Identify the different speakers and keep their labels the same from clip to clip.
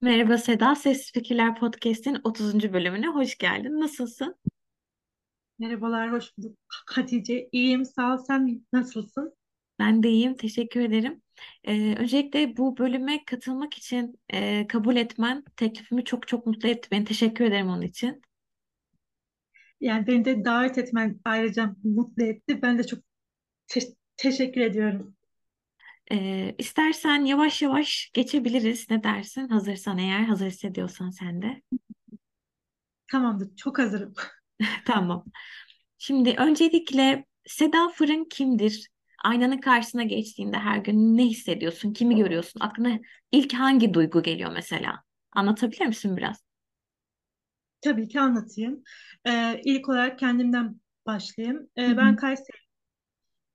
Speaker 1: Merhaba Seda, Sessiz Fikirler Podcast'in 30. bölümüne hoş geldin. Nasılsın?
Speaker 2: Merhabalar, hoş bulduk. Hatice, iyiyim, sağ ol. Sen nasılsın?
Speaker 1: Ben de iyiyim, teşekkür ederim. Ee, öncelikle bu bölüme katılmak için e, kabul etmen teklifimi çok çok mutlu etti. Ben teşekkür ederim onun için.
Speaker 2: Yani beni de davet etmen ayrıca mutlu etti. Ben de çok te- teşekkür ediyorum.
Speaker 1: Ee, istersen yavaş yavaş geçebiliriz. Ne dersin? Hazırsan eğer, hazır hissediyorsan sen de.
Speaker 2: Tamamdır, çok hazırım.
Speaker 1: Tamam. Şimdi öncelikle Seda Fırın kimdir? Aynanın karşısına geçtiğinde her gün ne hissediyorsun? Kimi görüyorsun? Aklına ilk hangi duygu geliyor mesela? Anlatabilir misin biraz?
Speaker 2: Tabii ki anlatayım. Ee, ilk olarak kendimden başlayayım. Ee, ben. Kayseri,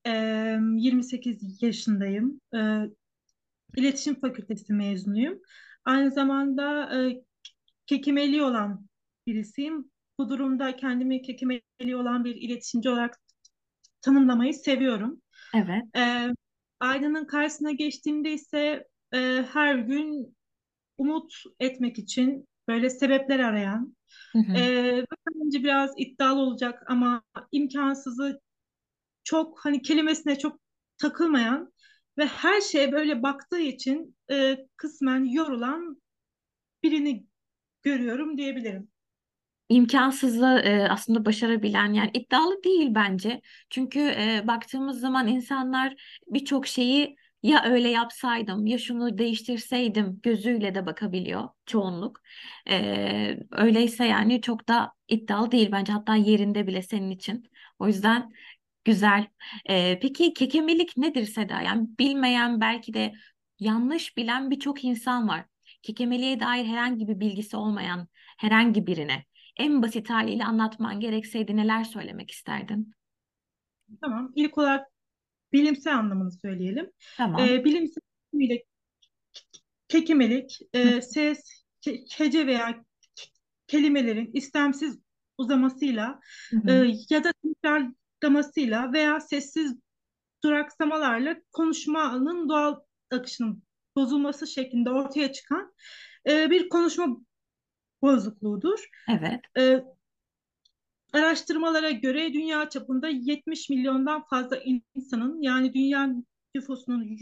Speaker 2: 28 yaşındayım. İletişim Fakültesi mezunuyum. Aynı zamanda e, kekemeli olan birisiyim. Bu durumda kendimi kekemeli olan bir iletişimci olarak tanımlamayı seviyorum.
Speaker 1: Evet.
Speaker 2: Ee, aynanın karşısına geçtiğimde ise e, her gün umut etmek için böyle sebepler arayan,
Speaker 1: Hı hı.
Speaker 2: e, bence biraz iddialı olacak ama imkansızı çok hani kelimesine çok takılmayan ve her şeye böyle baktığı için e, kısmen yorulan birini görüyorum diyebilirim.
Speaker 1: İmkansızı e, aslında başarabilen yani iddialı değil bence. Çünkü e, baktığımız zaman insanlar birçok şeyi ya öyle yapsaydım ya şunu değiştirseydim gözüyle de bakabiliyor çoğunluk. E, öyleyse yani çok da iddialı değil bence hatta yerinde bile senin için. O yüzden güzel. E, peki kekemelik nedir Seda? Yani bilmeyen belki de yanlış bilen birçok insan var. Kekemeliğe dair herhangi bir bilgisi olmayan herhangi birine en basit haliyle anlatman gerekseydi neler söylemek isterdin?
Speaker 2: Tamam. İlk olarak bilimsel anlamını söyleyelim.
Speaker 1: Tamam.
Speaker 2: E, bilimsel anlamıyla kekemelik, e, ses, hece veya kelimelerin istemsiz uzamasıyla e,
Speaker 1: hı.
Speaker 2: ya da tekrarlamasıyla veya sessiz duraksamalarla konuşmanın doğal akışının bozulması şeklinde ortaya çıkan e, bir konuşma bozukluğudur.
Speaker 1: Evet.
Speaker 2: E, araştırmalara göre dünya çapında 70 milyondan fazla insanın yani dünya nüfusunun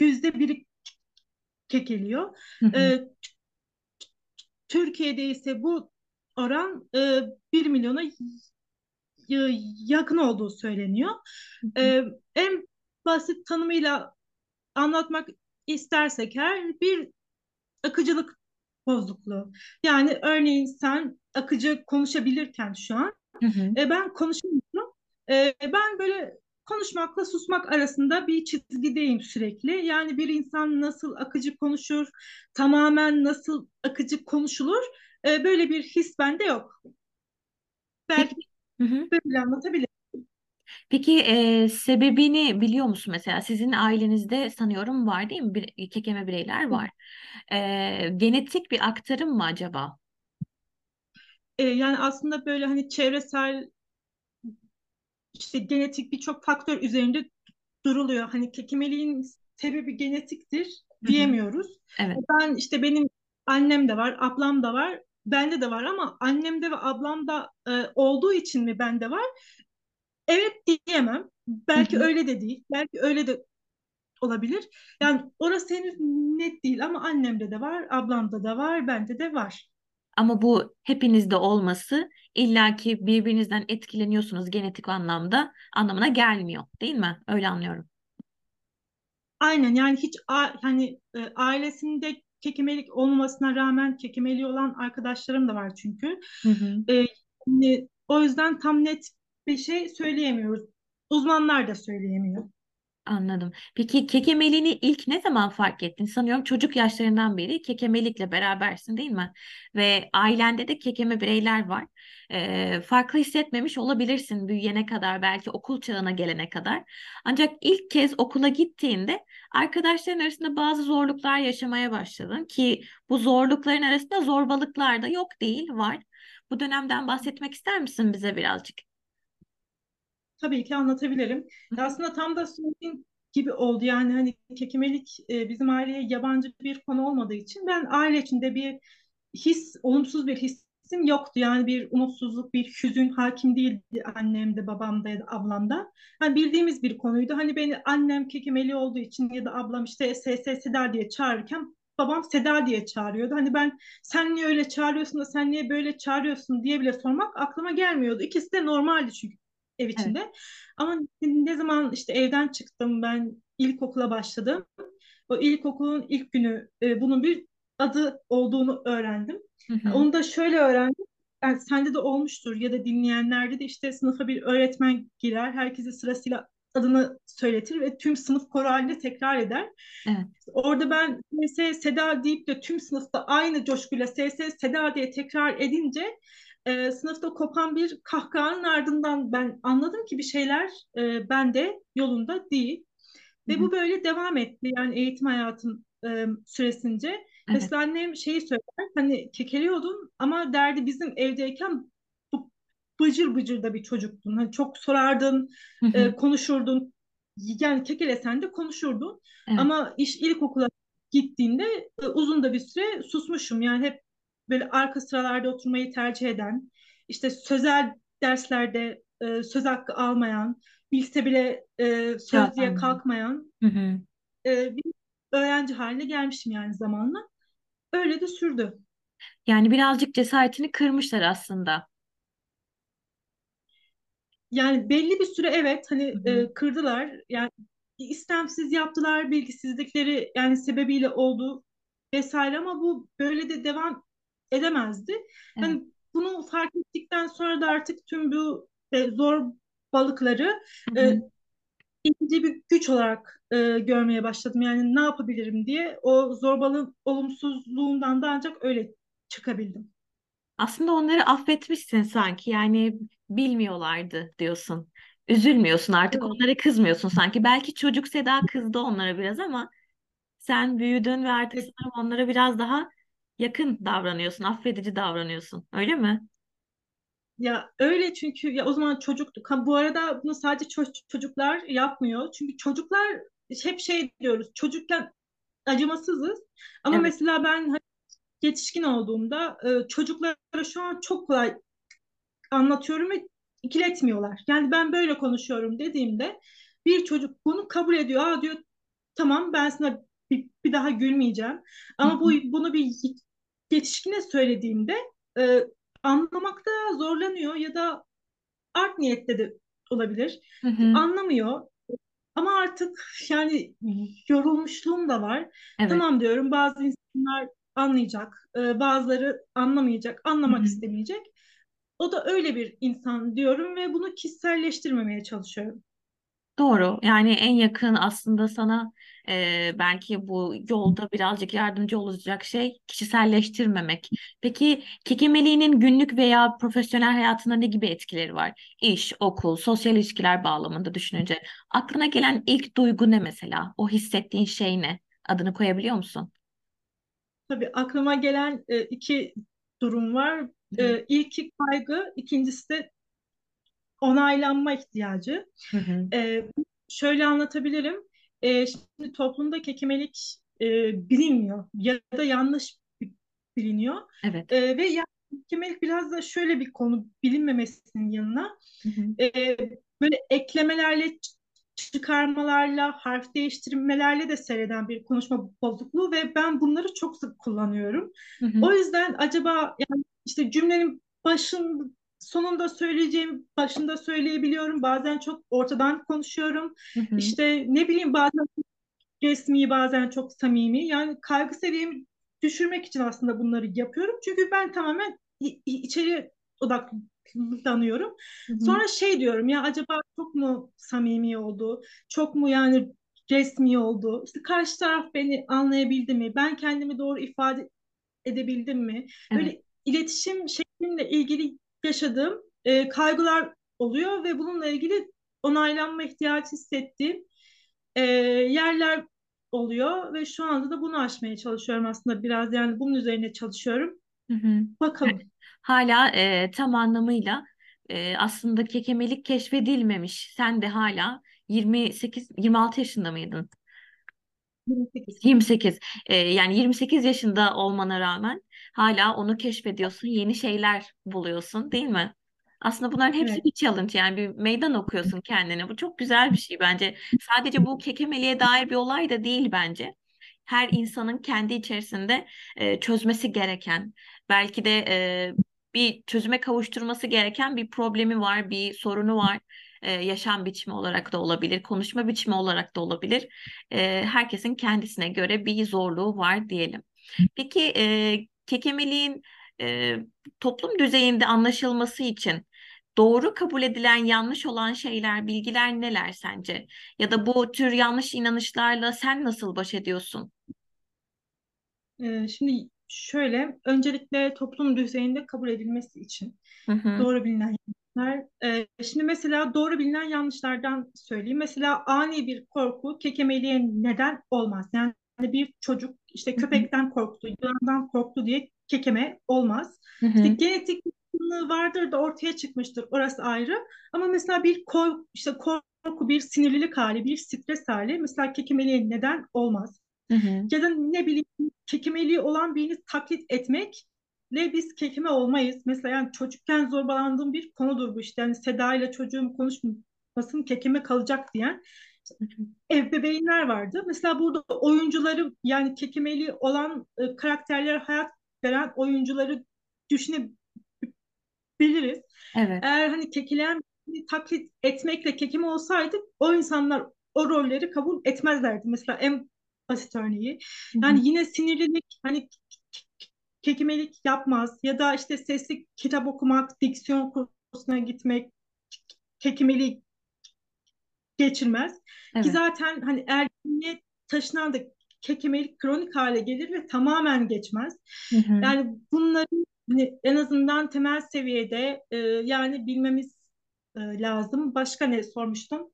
Speaker 2: yüzde biri kekeliyor.
Speaker 1: Hı hı.
Speaker 2: E, Türkiye'de ise bu oran e, 1 milyona yakın olduğu söyleniyor.
Speaker 1: Hı hı.
Speaker 2: E, en basit tanımıyla anlatmak istersek her bir akıcılık bozukluğu. Yani örneğin sen akıcı konuşabilirken şu an
Speaker 1: Hı hı.
Speaker 2: e, ben konuşamıyorum. E, ben böyle konuşmakla susmak arasında bir çizgideyim sürekli. Yani bir insan nasıl akıcı konuşur, tamamen nasıl akıcı konuşulur, e, böyle bir his bende yok. Belki
Speaker 1: hı hı.
Speaker 2: böyle anlatabilirim.
Speaker 1: Peki e, sebebini biliyor musun mesela? Sizin ailenizde sanıyorum var değil mi? Bir, kekeme bireyler var. E, genetik bir aktarım mı acaba?
Speaker 2: E, yani aslında böyle hani çevresel işte genetik birçok faktör üzerinde duruluyor. Hani kekemeliğin sebebi genetiktir
Speaker 1: Hı hı.
Speaker 2: diyemiyoruz.
Speaker 1: Evet.
Speaker 2: Ben işte benim annem de var, ablam da var, bende de var ama annemde ve ablamda e, olduğu için mi bende var? Evet diyemem. Belki
Speaker 1: hı.
Speaker 2: öyle de değil, belki öyle de olabilir. Yani orası henüz net değil ama annemde de var, ablamda da var, bende de var.
Speaker 1: Ama bu hepinizde olması illaki birbirinizden etkileniyorsunuz genetik anlamda anlamına gelmiyor, değil mi? Öyle anlıyorum.
Speaker 2: Aynen yani hiç a- hani e, ailesinde kekemelik olmamasına rağmen kekemeli olan arkadaşlarım da var çünkü.
Speaker 1: Hı hı.
Speaker 2: E, o yüzden tam net bir şey söyleyemiyoruz. Uzmanlar da söyleyemiyor.
Speaker 1: Anladım. Peki kekemeliğini ilk ne zaman fark ettin? Sanıyorum çocuk yaşlarından beri kekemelikle berabersin değil mi? Ve ailende de kekeme bireyler var. Ee, farklı hissetmemiş olabilirsin büyüyene kadar, belki okul çağına gelene kadar. Ancak ilk kez okula gittiğinde arkadaşların arasında bazı zorluklar yaşamaya başladın ki bu zorlukların arasında zorbalıklar da yok değil, var. Bu dönemden bahsetmek ister misin bize birazcık?
Speaker 2: Tabii ki anlatabilirim. Aslında tam da söylediğin gibi oldu. Yani hani kekemelik e, bizim aileye yabancı bir konu olmadığı için ben aile içinde bir his, olumsuz bir hissim yoktu. Yani bir umutsuzluk, bir hüzün hakim değildi annemde, babamda ya da ablamda. Hani bildiğimiz bir konuydu. Hani beni annem kekemeli olduğu için ya da ablam işte SS Seda diye çağırırken babam Seda diye çağırıyordu. Hani ben sen niye öyle çağırıyorsun da sen niye böyle çağırıyorsun diye bile sormak aklıma gelmiyordu. İkisi de normaldi çünkü ev
Speaker 1: Evet.
Speaker 2: içinde. Ama ne zaman işte evden çıktım ben ilkokula başladım. O ilkokulun ilk günü e, bunun bir adı olduğunu öğrendim.
Speaker 1: Hı hı.
Speaker 2: Onu da şöyle öğrendim. Yani sende de olmuştur ya da dinleyenlerde de işte sınıfa bir öğretmen girer. Herkese sırasıyla adını söyletir ve tüm sınıf koro halinde tekrar eder.
Speaker 1: Evet.
Speaker 2: Orada ben SS Seda deyip de tüm sınıfta aynı coşkuyla SS Seda diye tekrar edince e, sınıfta kopan bir kahkahanın ardından ben anladım ki bir şeyler e, bende yolunda değil. Ve
Speaker 1: hı.
Speaker 2: bu böyle devam etti yani eğitim hayatım e, süresince.
Speaker 1: Evet.
Speaker 2: Mesela annem şeyi söyler hani kekeliyordun ama derdi bizim evdeyken bu bıcır bıcır da bir çocuktun. Hani çok sorardın,
Speaker 1: Hı
Speaker 2: e, konuşurdun. Yani kekelesen de konuşurdun.
Speaker 1: Evet.
Speaker 2: Ama iş ilkokula gittiğinde e, uzun da bir süre susmuşum. Yani hep böyle arka sıralarda oturmayı tercih eden, işte sözel derslerde e, söz hakkı almayan, bilse bile e, sözlüğe kalkmayan
Speaker 1: Hı hı.
Speaker 2: e, bir öğrenci haline gelmişim yani zamanla. Öyle de sürdü.
Speaker 1: Yani birazcık cesaretini kırmışlar aslında.
Speaker 2: Yani belli bir süre evet hani
Speaker 1: hı.
Speaker 2: e, kırdılar. Yani istemsiz yaptılar, bilgisizlikleri yani sebebiyle oldu vesaire ama bu böyle de devam edemezdi.
Speaker 1: Evet.
Speaker 2: Hani bunu fark ettikten sonra da artık tüm bu e, zor balıkları
Speaker 1: Hı
Speaker 2: e. ikinci bir güç olarak e, görmeye başladım. Yani ne yapabilirim diye o zorbalığın olumsuzluğundan da ancak öyle çıkabildim.
Speaker 1: Aslında onları affetmişsin sanki. Yani bilmiyorlardı diyorsun. Üzülmüyorsun artık
Speaker 2: Evet.
Speaker 1: onlara kızmıyorsun sanki. Belki çocuk Seda kızdı onlara biraz ama sen büyüdün ve artık
Speaker 2: Evet.
Speaker 1: onlara biraz daha yakın davranıyorsun, affedici davranıyorsun. Öyle mi?
Speaker 2: Ya öyle çünkü ya o zaman çocuktuk. Ha, bu arada bunu sadece ço- çocuklar yapmıyor. Çünkü çocuklar hep şey diyoruz. Çocukken acımasızız. Ama
Speaker 1: Evet.
Speaker 2: mesela ben hani yetişkin olduğumda e, çocuklara şu an çok kolay anlatıyorum ve ikiletmiyorlar. Yani ben böyle konuşuyorum dediğimde bir çocuk bunu kabul ediyor. Aa diyor tamam ben sana bir, bir daha gülmeyeceğim. Ama bu bunu bir yetişkine söylediğimde e, anlamakta zorlanıyor ya da art niyette de olabilir.
Speaker 1: Hı hı.
Speaker 2: Anlamıyor. Ama artık yani yorulmuşluğum da var.
Speaker 1: Evet.
Speaker 2: Tamam diyorum bazı insanlar anlayacak, e, bazıları anlamayacak,
Speaker 1: Hı
Speaker 2: anlamak
Speaker 1: hı.
Speaker 2: istemeyecek. O da öyle bir insan diyorum ve bunu kişiselleştirmemeye çalışıyorum.
Speaker 1: Doğru. Yani en yakın aslında sana e, belki bu yolda birazcık yardımcı olacak şey kişiselleştirmemek. Peki kekemeliğinin günlük veya profesyonel hayatında ne gibi etkileri var? İş, okul, sosyal ilişkiler bağlamında düşününce aklına gelen ilk duygu ne mesela? O hissettiğin şey ne? Adını koyabiliyor musun?
Speaker 2: Tabii aklıma gelen e, iki durum var.
Speaker 1: Hı hı.
Speaker 2: E, ilki kaygı, ikincisi de onaylanma ihtiyacı.
Speaker 1: Hı hı.
Speaker 2: E, şöyle anlatabilirim. E, şimdi toplumda kekemelik e, bilinmiyor ya da yanlış biliniyor.
Speaker 1: Evet.
Speaker 2: E, ve yani kekemelik biraz da şöyle bir konu bilinmemesinin yanına
Speaker 1: Hı hı.
Speaker 2: e, böyle eklemelerle çıkarmalarla, harf değiştirmelerle de seyreden bir konuşma bozukluğu ve ben bunları çok sık kullanıyorum.
Speaker 1: Hı hı.
Speaker 2: O yüzden acaba yani işte cümlenin başın sonunda söyleyeceğim başında söyleyebiliyorum. Bazen çok ortadan konuşuyorum.
Speaker 1: Hı hı.
Speaker 2: İşte ne bileyim bazen resmi bazen çok samimi. Yani kaygı seviyemi düşürmek için aslında bunları yapıyorum. Çünkü ben tamamen içeri odaklanıyorum.
Speaker 1: Hı hı.
Speaker 2: Sonra şey diyorum ya acaba çok mu samimi oldu? Çok mu yani resmi oldu? İşte karşı taraf beni anlayabildi mi? Ben kendimi doğru ifade edebildim mi?
Speaker 1: Evet.
Speaker 2: Böyle iletişim şeklimle ilgili yaşadığım e, kaygılar oluyor ve bununla ilgili onaylanma ihtiyacı hissettiğim e, yerler oluyor ve şu anda da bunu aşmaya çalışıyorum aslında biraz yani bunun üzerine çalışıyorum.
Speaker 1: Hı hı.
Speaker 2: Bakalım.
Speaker 1: Hala e, tam anlamıyla e, aslında kekemelik keşfedilmemiş. Sen de hala 28, 26 yaşında mıydın?
Speaker 2: 28.
Speaker 1: 28. Ee, yani 28 yaşında olmana rağmen hala onu keşfediyorsun, yeni şeyler buluyorsun, değil mi? Aslında bunların hepsi
Speaker 2: Evet.
Speaker 1: bir challenge yani bir meydan okuyorsun kendine. Bu çok güzel bir şey bence. Sadece bu kekemeliğe dair bir olay da değil bence. Her insanın kendi içerisinde e, çözmesi gereken, belki de e, bir çözüme kavuşturması gereken bir problemi var, bir sorunu var. E, yaşam biçimi olarak da olabilir, konuşma biçimi olarak da olabilir. E, herkesin kendisine göre bir zorluğu var diyelim. Peki e, kekemeliğin e, toplum düzeyinde anlaşılması için doğru kabul edilen yanlış olan şeyler, bilgiler neler sence? Ya da bu tür yanlış inanışlarla sen nasıl baş ediyorsun?
Speaker 2: Ee, şimdi şöyle, öncelikle toplum düzeyinde kabul edilmesi için
Speaker 1: Hı hı,
Speaker 2: doğru bilinen yanlışlar. Ee, şimdi mesela doğru bilinen yanlışlardan söyleyeyim. Mesela ani bir korku kekemeliğe neden olmaz. Yani bir çocuk işte köpekten korktu, yılandan korktu diye kekeme olmaz.
Speaker 1: hı
Speaker 2: İşte genetik yatkınlığı vardır da ortaya çıkmıştır. Orası ayrı. Ama mesela bir korku, işte korku, bir sinirlilik hali, bir stres hali mesela kekemeliğe neden olmaz.
Speaker 1: hı hı,
Speaker 2: Ya da ne bileyim kekemeliği olan birini taklit etmekle biz kekeme olmayız. Mesela yani çocukken zorbalandığım bir konudur bu işte. Yani Seda ile çocuğum konuşmasın kekeme kalacak diyen. Ebeveynler vardı. Mesela burada oyuncuları yani kekemeli olan e, karakterlere hayat veren oyuncuları düşünebiliriz
Speaker 1: Evet.
Speaker 2: eğer hani kekilen taklit etmekle kekim olsaydı o insanlar o rolleri kabul etmezlerdi. Mesela en basit örneği. Yani yine sinirlilik hani kekimelik yapmaz ya da işte sesli kitap okumak, diksiyon kursuna gitmek kekimeliği geçirmez. Ki
Speaker 1: evet.
Speaker 2: zaten hani ergenliğe taşınan da kekemelik kronik hale gelir ve tamamen geçmez.
Speaker 1: Hı hı.
Speaker 2: Yani bunların hani en azından temel seviyede e, yani bilmemiz e, lazım. Başka ne sormuştum?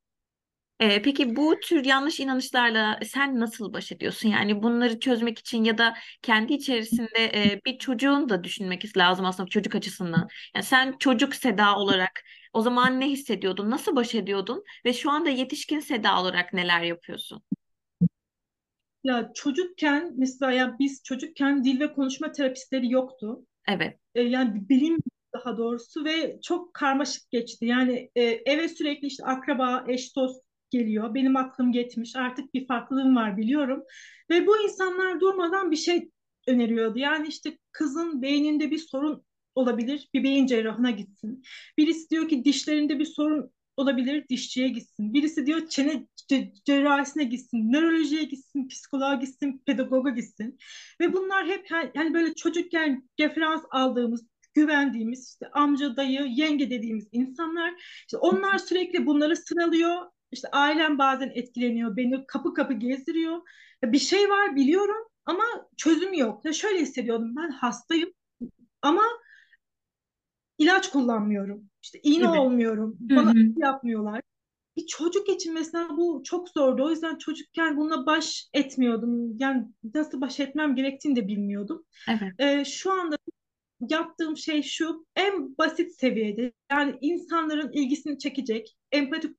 Speaker 1: Ee, peki bu tür yanlış inanışlarla sen nasıl baş ediyorsun? Yani bunları çözmek için ya da kendi içerisinde e, bir çocuğun da düşünmek lazım aslında çocuk açısından. Yani sen çocuk Seda olarak o zaman ne hissediyordun? Nasıl baş ediyordun? Ve şu anda yetişkin Seda olarak neler yapıyorsun?
Speaker 2: Ya çocukken mesela ya biz çocukken dil ve konuşma terapistleri yoktu.
Speaker 1: Evet.
Speaker 2: E, yani bilim daha doğrusu ve çok karmaşık geçti. Yani e, eve sürekli işte akraba, eş, dost geliyor. Benim aklım yetmiş. Artık bir farklılığım var biliyorum. Ve bu insanlar durmadan bir şey öneriyordu. Yani işte kızın beyninde bir sorun olabilir. Bir beyin cerrahına gitsin. Birisi diyor ki dişlerinde bir sorun olabilir. Dişçiye gitsin. Birisi diyor çene cerrahisine gitsin. Nörolojiye gitsin. Psikoloğa gitsin. Pedagoga gitsin. Ve bunlar hep yani böyle çocukken referans aldığımız, güvendiğimiz işte amca, dayı, yenge dediğimiz insanlar. İşte onlar sürekli bunları sıralıyor. İşte ailem bazen etkileniyor, beni kapı kapı gezdiriyor. Ya bir şey var biliyorum ama çözüm yok. Ya şöyle hissediyordum ben hastayım ama ilaç kullanmıyorum. İşte iğne
Speaker 1: Evet.
Speaker 2: olmuyorum. Bana
Speaker 1: hı.
Speaker 2: yapmıyorlar. Bir çocuk için mesela bu çok zordu. O yüzden çocukken bununla baş etmiyordum. Yani nasıl baş etmem gerektiğini de bilmiyordum.
Speaker 1: Evet.
Speaker 2: Ee, şu anda yaptığım şey şu, en basit seviyede yani insanların ilgisini çekecek, empati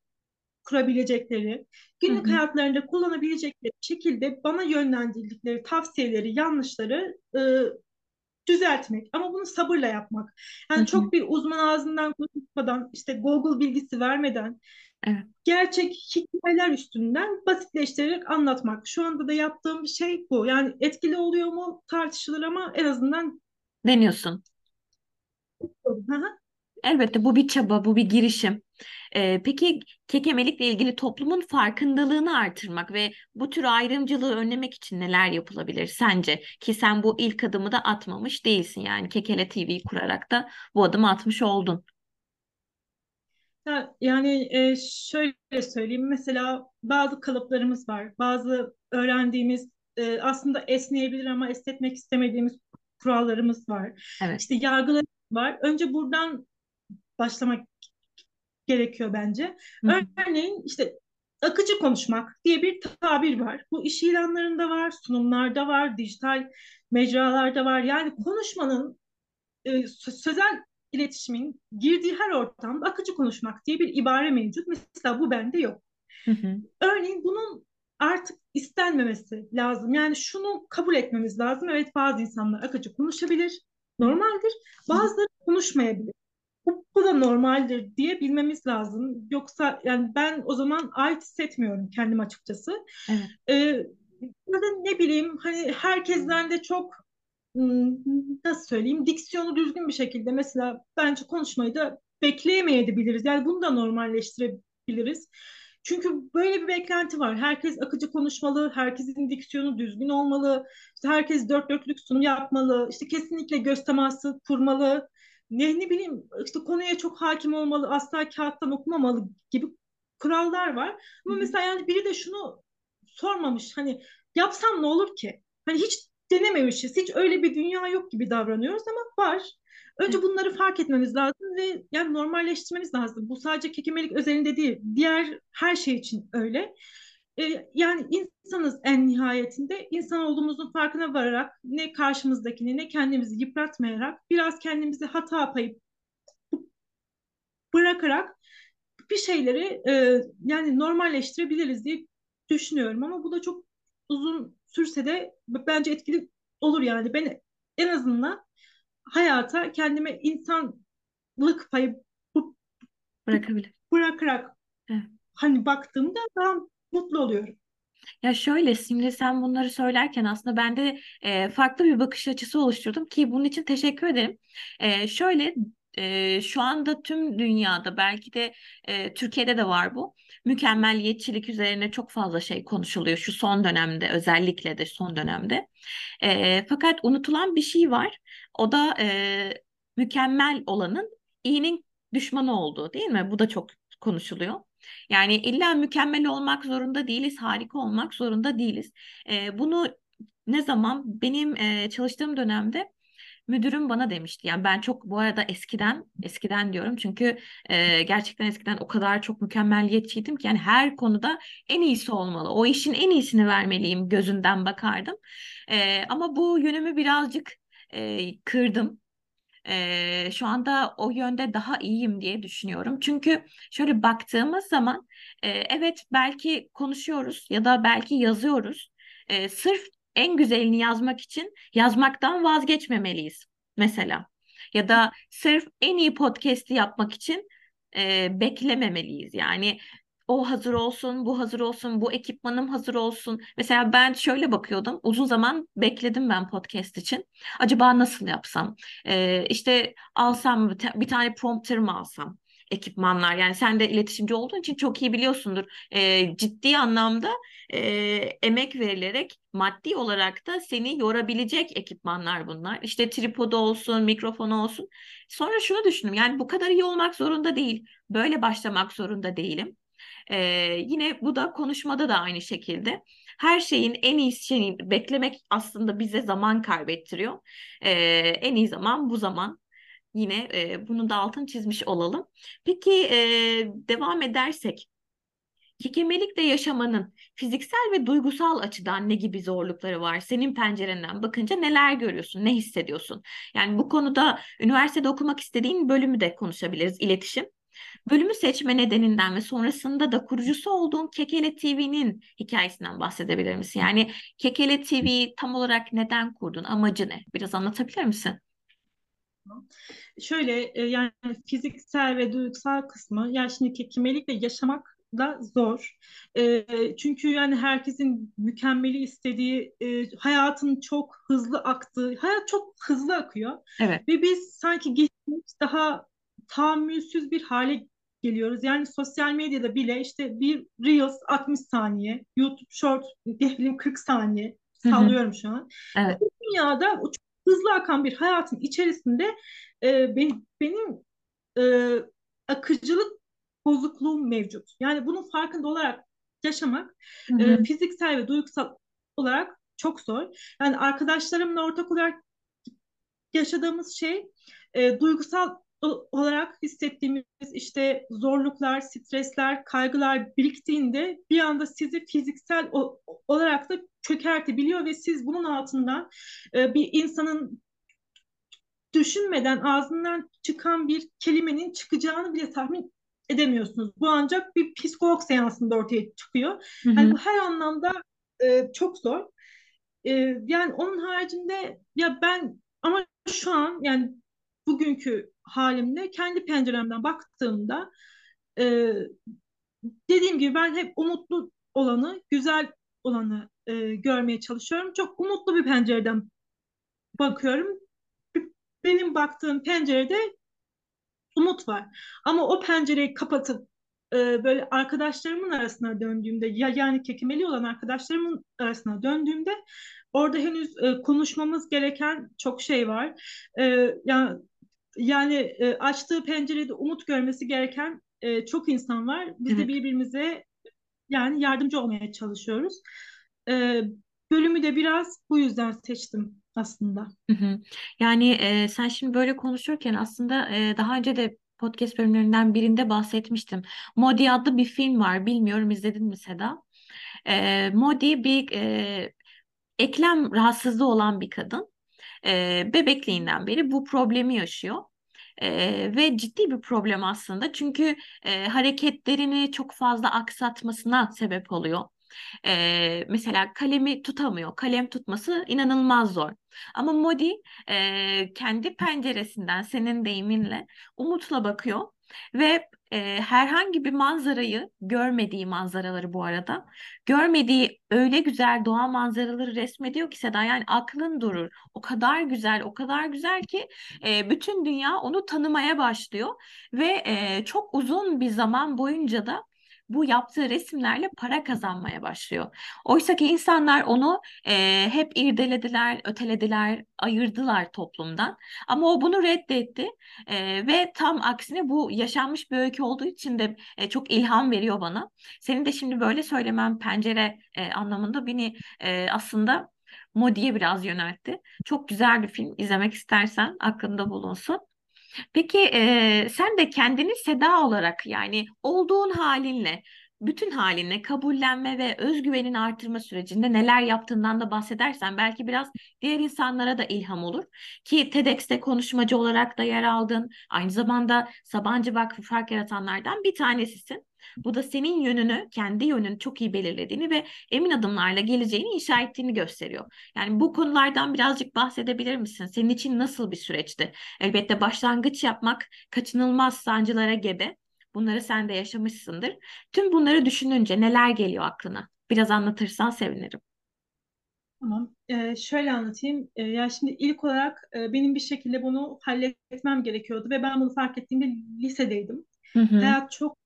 Speaker 2: kurabilecekleri,
Speaker 1: Hı
Speaker 2: günlük
Speaker 1: hı.
Speaker 2: hayatlarında kullanabilecekleri şekilde bana yönlendirdikleri tavsiyeleri, yanlışları e, düzeltmek. Ama bunu sabırla yapmak.
Speaker 1: Hı
Speaker 2: Yani
Speaker 1: hı.
Speaker 2: çok bir uzman ağzından konuşmadan, işte Google bilgisi vermeden,
Speaker 1: Evet.
Speaker 2: gerçek hikayeler üstünden basitleştirerek anlatmak. Şu anda da yaptığım şey bu. Yani etkili oluyor mu tartışılır ama en azından
Speaker 1: Deniyorsun.
Speaker 2: Hı hı.
Speaker 1: Elbette bu bir çaba, bu bir girişim. Ee, peki kekemelikle ilgili toplumun farkındalığını artırmak ve bu tür ayrımcılığı önlemek için neler yapılabilir sence? Ki sen bu ilk adımı da atmamış değilsin yani Kekele TV'yi kurarak da bu adımı atmış oldun.
Speaker 2: Ya- Yani e, şöyle söyleyeyim mesela bazı kalıplarımız var. Bazı öğrendiğimiz e, aslında esneyebilir ama esnetmek istemediğimiz kurallarımız var.
Speaker 1: Evet.
Speaker 2: İşte yargılarımız var. Önce buradan başlamak gerekiyor bence.
Speaker 1: Hı hı.
Speaker 2: Örneğin işte akıcı konuşmak diye bir tabir var. Bu iş ilanlarında var, sunumlarda var, dijital mecralarda var. Yani konuşmanın e, sözel iletişimin girdiği her ortamda akıcı konuşmak diye bir ibare mevcut. Mesela bu bende yok.
Speaker 1: Hı hı.
Speaker 2: Örneğin bunun artık istenmemesi lazım. Yani şunu kabul etmemiz lazım. Evet bazı insanlar akıcı konuşabilir, normaldir. Bazıları konuşmayabilir. Bu, bu da normaldir diye bilmemiz lazım. Yoksa yani ben o zaman ait hissetmiyorum kendim açıkçası.
Speaker 1: Evet.
Speaker 2: Ee, ya da ne bileyim hani herkesten de çok nasıl söyleyeyim diksiyonu düzgün bir şekilde mesela bence konuşmayı da bekleyemeyebiliriz. Yani bunu da normalleştirebiliriz. Çünkü böyle bir beklenti var. Herkes akıcı konuşmalı, herkesin diksiyonu düzgün olmalı, işte herkes dört dörtlük sunum yapmalı, işte kesinlikle göz teması kurmalı, ne, ne bileyim işte konuya çok hakim olmalı, asla kağıttan okumamalı gibi kurallar var. Ama
Speaker 1: Hı hı.
Speaker 2: mesela yani biri de şunu sormamış hani yapsam ne olur ki? Hani hiç denememişiz, hiç öyle bir dünya yok gibi davranıyoruz ama var. Önce bunları fark etmemiz lazım ve yani normalleştirmemiz lazım. Bu sadece kekemelik özelinde değil, diğer her şey için öyle. Ee, yani insanız en nihayetinde. insan olduğumuzun farkına vararak ne karşımızdakini ne kendimizi yıpratmayarak biraz kendimizi hata payı bırakarak bir şeyleri e, yani normalleştirebiliriz diye düşünüyorum ama bu da çok uzun sürse de bence etkili olur yani ben en azından hayata kendime insanlık payı
Speaker 1: Bırakabilir.
Speaker 2: bırakarak
Speaker 1: Evet.
Speaker 2: hani baktığımda daha mutlu oluyorum.
Speaker 1: Ya şöyle şimdi sen bunları söylerken aslında ben de e, farklı bir bakış açısı oluşturdum ki bunun için teşekkür ederim. E, şöyle e, şu anda tüm dünyada belki de e, Türkiye'de de var bu. Mükemmeliyetçilik üzerine çok fazla şey konuşuluyor şu son dönemde özellikle de son dönemde. E, fakat unutulan bir şey var. O da e, mükemmel olanın iyinin düşmanı olduğu değil mi? Bu da çok konuşuluyor. Yani illa mükemmel olmak zorunda değiliz, harika olmak zorunda değiliz. E, bunu ne zaman benim e, çalıştığım dönemde müdürüm bana demişti. Yani ben çok bu arada eskiden eskiden diyorum çünkü e, gerçekten eskiden o kadar çok mükemmeliyetçiydim ki yani her konuda en iyisi olmalı. O işin en iyisini vermeliyim gözünden bakardım. E, ama bu yönümü birazcık e, kırdım. Ee, şu anda o yönde daha iyiyim diye düşünüyorum. Çünkü şöyle baktığımız zaman e, evet belki konuşuyoruz ya da belki yazıyoruz. E, sırf en güzelini yazmak için yazmaktan vazgeçmemeliyiz mesela. Ya da sırf en iyi podcast'i yapmak için e, beklememeliyiz. Yani o hazır olsun, bu hazır olsun, bu ekipmanım hazır olsun. Mesela ben şöyle bakıyordum. Uzun zaman bekledim ben podcast için. Acaba nasıl yapsam? Ee, işte alsam bir tane prompter mı alsam? ekipmanlar yani sen de iletişimci olduğun için çok iyi biliyorsundur. Ee, ciddi anlamda e, emek verilerek maddi olarak da seni yorabilecek ekipmanlar bunlar. İşte tripod olsun, mikrofon olsun. Sonra şunu düşündüm yani bu kadar iyi olmak zorunda değil. Böyle başlamak zorunda değilim. Ee, yine bu da konuşmada da aynı şekilde. Her şeyin en iyisini beklemek aslında bize zaman kaybettiriyor. Ee, en iyi zaman bu zaman. Yine e, bunu da altın çizmiş olalım. Peki e, devam edersek. Kekemelikle yaşamanın fiziksel ve duygusal açıdan ne gibi zorlukları var? Senin pencerenden bakınca neler görüyorsun, ne hissediyorsun? Yani bu konuda üniversitede okumak istediğin bölümü de konuşabiliriz, iletişim. Bölümü seçme nedeninden ve sonrasında da kurucusu olduğun Kekele TV'nin hikayesinden bahsedebilir misin? Yani Kekele TV'yi tam olarak neden kurdun? Amacı ne? Biraz anlatabilir misin?
Speaker 2: Şöyle e, yani fiziksel ve duygusal kısmı yani şimdi kekemelikle yaşamak da zor. E, çünkü yani herkesin mükemmeli istediği, e, hayatın çok hızlı aktığı, hayat çok hızlı akıyor.
Speaker 1: Evet.
Speaker 2: Ve biz sanki geçmiş daha tahammülsüz bir hale geliyoruz. Yani sosyal medyada bile işte bir Reels 60 saniye, YouTube Short diyelim 40 saniye sallıyorum şu an.
Speaker 1: Evet.
Speaker 2: Bu dünyada çok hızlı akan bir hayatın içerisinde e, benim, benim e, akıcılık bozukluğum mevcut. Yani bunun farkında olarak yaşamak
Speaker 1: Hı hı.
Speaker 2: e, fiziksel ve duygusal olarak çok zor. Yani arkadaşlarımla ortak olarak yaşadığımız şey e, duygusal olarak hissettiğimiz işte zorluklar, stresler, kaygılar biriktiğinde bir anda sizi fiziksel olarak da çökertebiliyor ve siz bunun altından e, bir insanın düşünmeden ağzından çıkan bir kelimenin çıkacağını bile tahmin edemiyorsunuz. Bu ancak bir psikolog seansında ortaya çıkıyor.
Speaker 1: Hı
Speaker 2: Yani
Speaker 1: hı.
Speaker 2: bu her anlamda e, çok zor. E, yani onun haricinde ya ben ama şu an yani bugünkü halimle kendi penceremden baktığımda e, dediğim gibi ben hep umutlu olanı, güzel olanı e, görmeye çalışıyorum. Çok umutlu bir pencereden bakıyorum. Benim baktığım pencerede umut var. Ama o pencereyi kapatıp e, böyle arkadaşlarımın arasına döndüğümde ya yani kekemeli olan arkadaşlarımın arasına döndüğümde orada henüz e, konuşmamız gereken çok şey var. E, yani yani e, açtığı pencerede umut görmesi gereken e, çok insan var. Biz de
Speaker 1: Evet.
Speaker 2: birbirimize yani yardımcı olmaya çalışıyoruz. E, bölümü de biraz bu yüzden seçtim aslında.
Speaker 1: Hı hı. Yani e, sen şimdi böyle konuşurken aslında e, daha önce de podcast bölümlerinden birinde bahsetmiştim. Modi adlı bir film var. Bilmiyorum izledin mi Seda? E, Modi bir e, eklem rahatsızlığı olan bir kadın. E, bebekliğinden beri bu problemi yaşıyor. E, ve ciddi bir problem aslında. Çünkü e, hareketlerini çok fazla aksatmasına sebep oluyor. Ee, mesela kalemi tutamıyor. Kalem tutması inanılmaz zor. Ama Modi e, kendi penceresinden senin deyiminle umutla bakıyor ve e, herhangi bir manzarayı görmediği manzaraları bu arada görmediği öyle güzel doğa manzaraları resmediyor ki Seda yani aklın durur. O kadar güzel, o kadar güzel ki e, bütün dünya onu tanımaya başlıyor ve e, çok uzun bir zaman boyunca da bu yaptığı resimlerle para kazanmaya başlıyor. Oysa ki insanlar onu e, hep irdelediler, ötelediler, ayırdılar toplumdan. Ama o bunu reddetti E, ve tam aksine bu yaşanmış bir öykü olduğu için de e, çok ilham veriyor bana. Senin de şimdi böyle söylemen pencere e, anlamında beni e, aslında Modi'ye biraz yöneltti. Çok güzel bir film. İzlemek istersen aklında bulunsun. Peki eee, sen de kendini Seda olarak yani olduğun halinle, bütün halinle kabullenme ve özgüvenin artırma sürecinde neler yaptığından da bahsedersen belki biraz diğer insanlara da ilham olur. Ki TEDx'te konuşmacı olarak da yer aldın. Aynı zamanda Sabancı Vakfı Fark Yaratanlardan bir tanesisin. Bu da senin yönünü, kendi yönünü çok iyi belirlediğini ve emin adımlarla geleceğini inşa ettiğini gösteriyor. Yani bu konulardan birazcık bahsedebilir misin? Senin için nasıl bir süreçti? Elbette başlangıç yapmak kaçınılmaz sancılara gebe. Bunları sen de yaşamışsındır. Tüm bunları düşününce neler geliyor aklına? Biraz anlatırsan sevinirim.
Speaker 2: Tamam. Ee, şöyle anlatayım. Ee, ya şimdi ilk olarak e, benim bir şekilde bunu halletmem gerekiyordu ve ben bunu fark ettiğimde lisedeydim.
Speaker 1: Hı hı.
Speaker 2: Hayat çok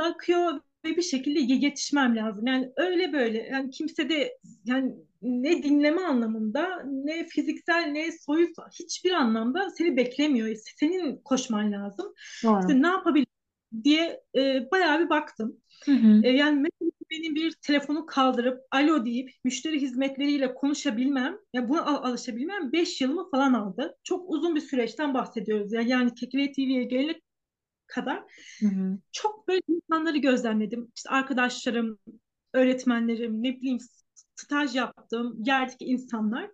Speaker 2: akıyor ve bir şekilde ye- yetişmem lazım. Yani öyle böyle. Yani kimse de yani ne dinleme anlamında ne fiziksel ne soyut hiçbir anlamda seni beklemiyor. Senin koşman lazım.
Speaker 1: Doğru.
Speaker 2: İşte ne yapabilirim diye e, bayağı bir baktım.
Speaker 1: Hı hı.
Speaker 2: E, yani mesela benim bir telefonu kaldırıp alo deyip müşteri hizmetleriyle konuşabilmem, ya buna al- alışabilmem 5 yılımı falan aldı. Çok uzun bir süreçten bahsediyoruz. Yani, yani Kekile TV'ye gelene kadar
Speaker 1: Hı hı.
Speaker 2: çok böyle insanları gözlemledim. İşte arkadaşlarım, öğretmenlerim, ne bileyim staj yaptığım yerdeki insanlar.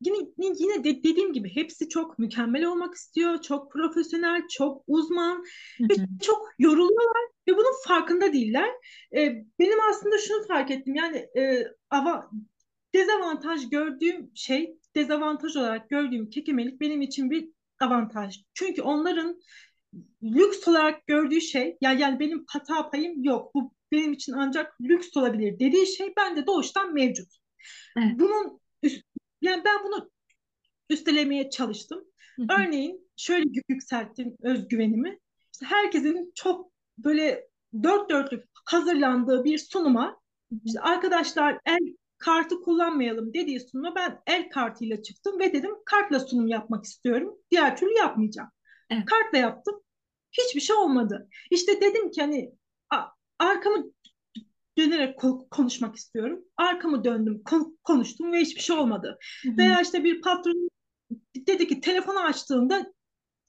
Speaker 2: Yine, yine de dediğim gibi hepsi çok mükemmel olmak istiyor, çok profesyonel, çok uzman ve çok yoruluyorlar ve bunun farkında değiller. Ee, benim aslında şunu fark ettim yani e, ava, dezavantaj gördüğüm şey, dezavantaj olarak gördüğüm kekemelik benim için bir avantaj. Çünkü onların lüks olarak gördüğü şey ya yani benim hata payım yok. Bu benim için ancak lüks olabilir dediği şey bende doğuştan mevcut.
Speaker 1: Evet.
Speaker 2: Bunun üst, yani ben bunu üstelemeye çalıştım. Örneğin şöyle yükselttim özgüvenimi. İşte herkesin çok böyle dört dörtlük hazırlandığı bir sunuma işte arkadaşlar el kartı kullanmayalım dediği sunuma ben el kartıyla çıktım ve dedim kartla sunum yapmak istiyorum. Diğer türlü yapmayacağım.
Speaker 1: Evet.
Speaker 2: Kartla yaptım. Hiçbir şey olmadı. İşte dedim ki hani arkamı dönerek konuşmak istiyorum. Arkamı döndüm, konuştum ve hiçbir şey olmadı.
Speaker 1: Hı hı.
Speaker 2: Veya işte bir patron dedi ki telefonu açtığında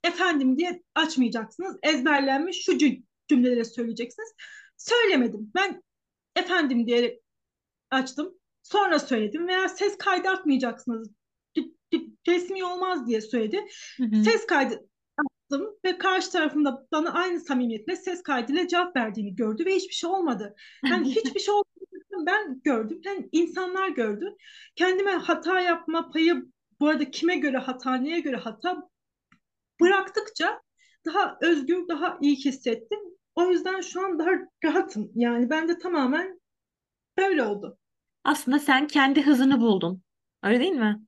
Speaker 2: efendim diye açmayacaksınız. Ezberlenmiş şu cümleleri söyleyeceksiniz. Söylemedim. Ben efendim diyerek açtım. Sonra söyledim veya ses kaydı atmayacaksınız. Resmi olmaz diye söyledi.
Speaker 1: Hı hı.
Speaker 2: Ses kaydı yaptım ve karşı tarafında bana aynı samimiyetle ses kaydıyla cevap verdiğini gördü ve hiçbir şey olmadı. Yani hiçbir şey olmadı ben gördüm. Yani insanlar gördü. Kendime hata yapma payı bu arada kime göre hata, neye göre hata bıraktıkça daha özgür, daha iyi hissettim. O yüzden şu an daha rahatım. Yani ben de tamamen böyle oldu.
Speaker 1: Aslında sen kendi hızını buldun. Öyle değil mi?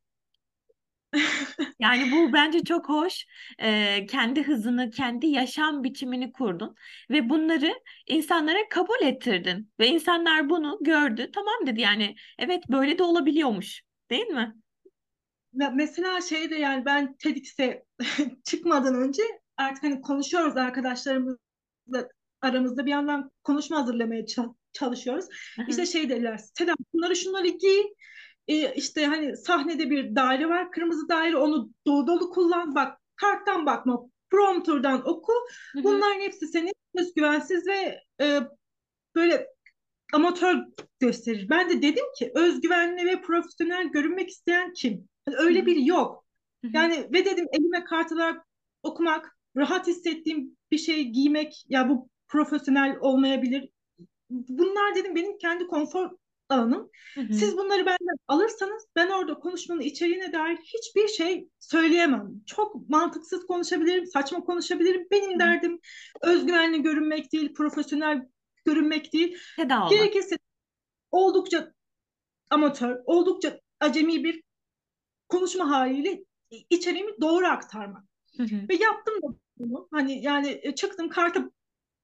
Speaker 1: Yani bu bence çok hoş. Ee, kendi hızını, kendi yaşam biçimini kurdun ve bunları insanlara kabul ettirdin ve insanlar bunu gördü. Tamam dedi yani evet böyle de olabiliyormuş, değil mi?
Speaker 2: Mesela şeyde yani ben TEDx'e çıkmadan önce artık hani konuşuyoruz arkadaşlarımızla aramızda bir yandan konuşma hazırlamaya çalışıyoruz. İşte şey dediler Selam bunları şunları giy e, işte hani sahnede bir daire var kırmızı daire onu dolu dolu kullan bak karttan bakma prompterdan oku bunların hepsi seni özgüvensiz ve e, böyle amatör gösterir. Ben de dedim ki özgüvenli ve profesyonel görünmek isteyen kim? Yani öyle biri yok. Yani ve dedim elime kart alarak okumak, rahat hissettiğim bir şey giymek ya bu profesyonel olmayabilir. Bunlar dedim benim kendi konfor alanım. Hı hı. Siz bunları benden alırsanız ben orada konuşmanın içeriğine dair hiçbir şey söyleyemem. Çok mantıksız konuşabilirim, saçma konuşabilirim. Benim hı. derdim özgüvenli görünmek değil, profesyonel görünmek değil.
Speaker 1: Feda
Speaker 2: Gerekirse oldukça amatör, oldukça acemi bir konuşma haliyle içeriğimi doğru aktarmak. Hı hı. Ve yaptım da bunu. Hani yani e, çıktım karta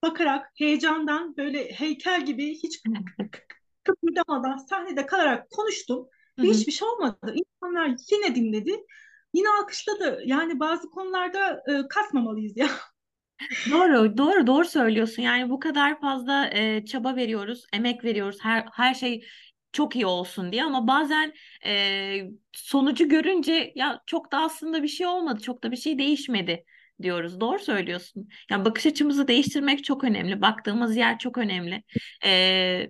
Speaker 2: bakarak heyecandan böyle heykel gibi hiç kıpırdamadan sahnede kalarak konuştum. Ve hiçbir şey olmadı. İnsanlar yine dinledi. Yine alkışladı. Yani bazı konularda e, kasmamalıyız ya.
Speaker 1: Doğru, doğru, doğru söylüyorsun. Yani bu kadar fazla e, çaba veriyoruz, emek veriyoruz. Her her şey çok iyi olsun diye ama bazen e, sonucu görünce ya çok da aslında bir şey olmadı, çok da bir şey değişmedi diyoruz. Doğru söylüyorsun. Yani bakış açımızı değiştirmek çok önemli. Baktığımız yer çok önemli. Ee,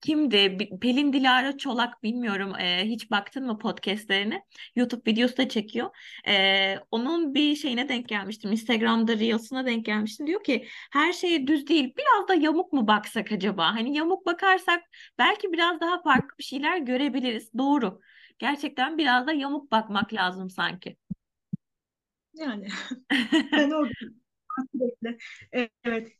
Speaker 1: kimdi? Pelin Dilara Çolak bilmiyorum e, hiç baktın mı podcastlerine? YouTube videosu da çekiyor. E, onun bir şeyine denk gelmiştim. Instagram'da Reels'ına denk gelmiştim. Diyor ki her şey düz değil. Biraz da yamuk mu baksak acaba? Hani yamuk bakarsak belki biraz daha farklı bir şeyler görebiliriz. Doğru. Gerçekten biraz da yamuk bakmak lazım sanki.
Speaker 2: Yani ben orada evet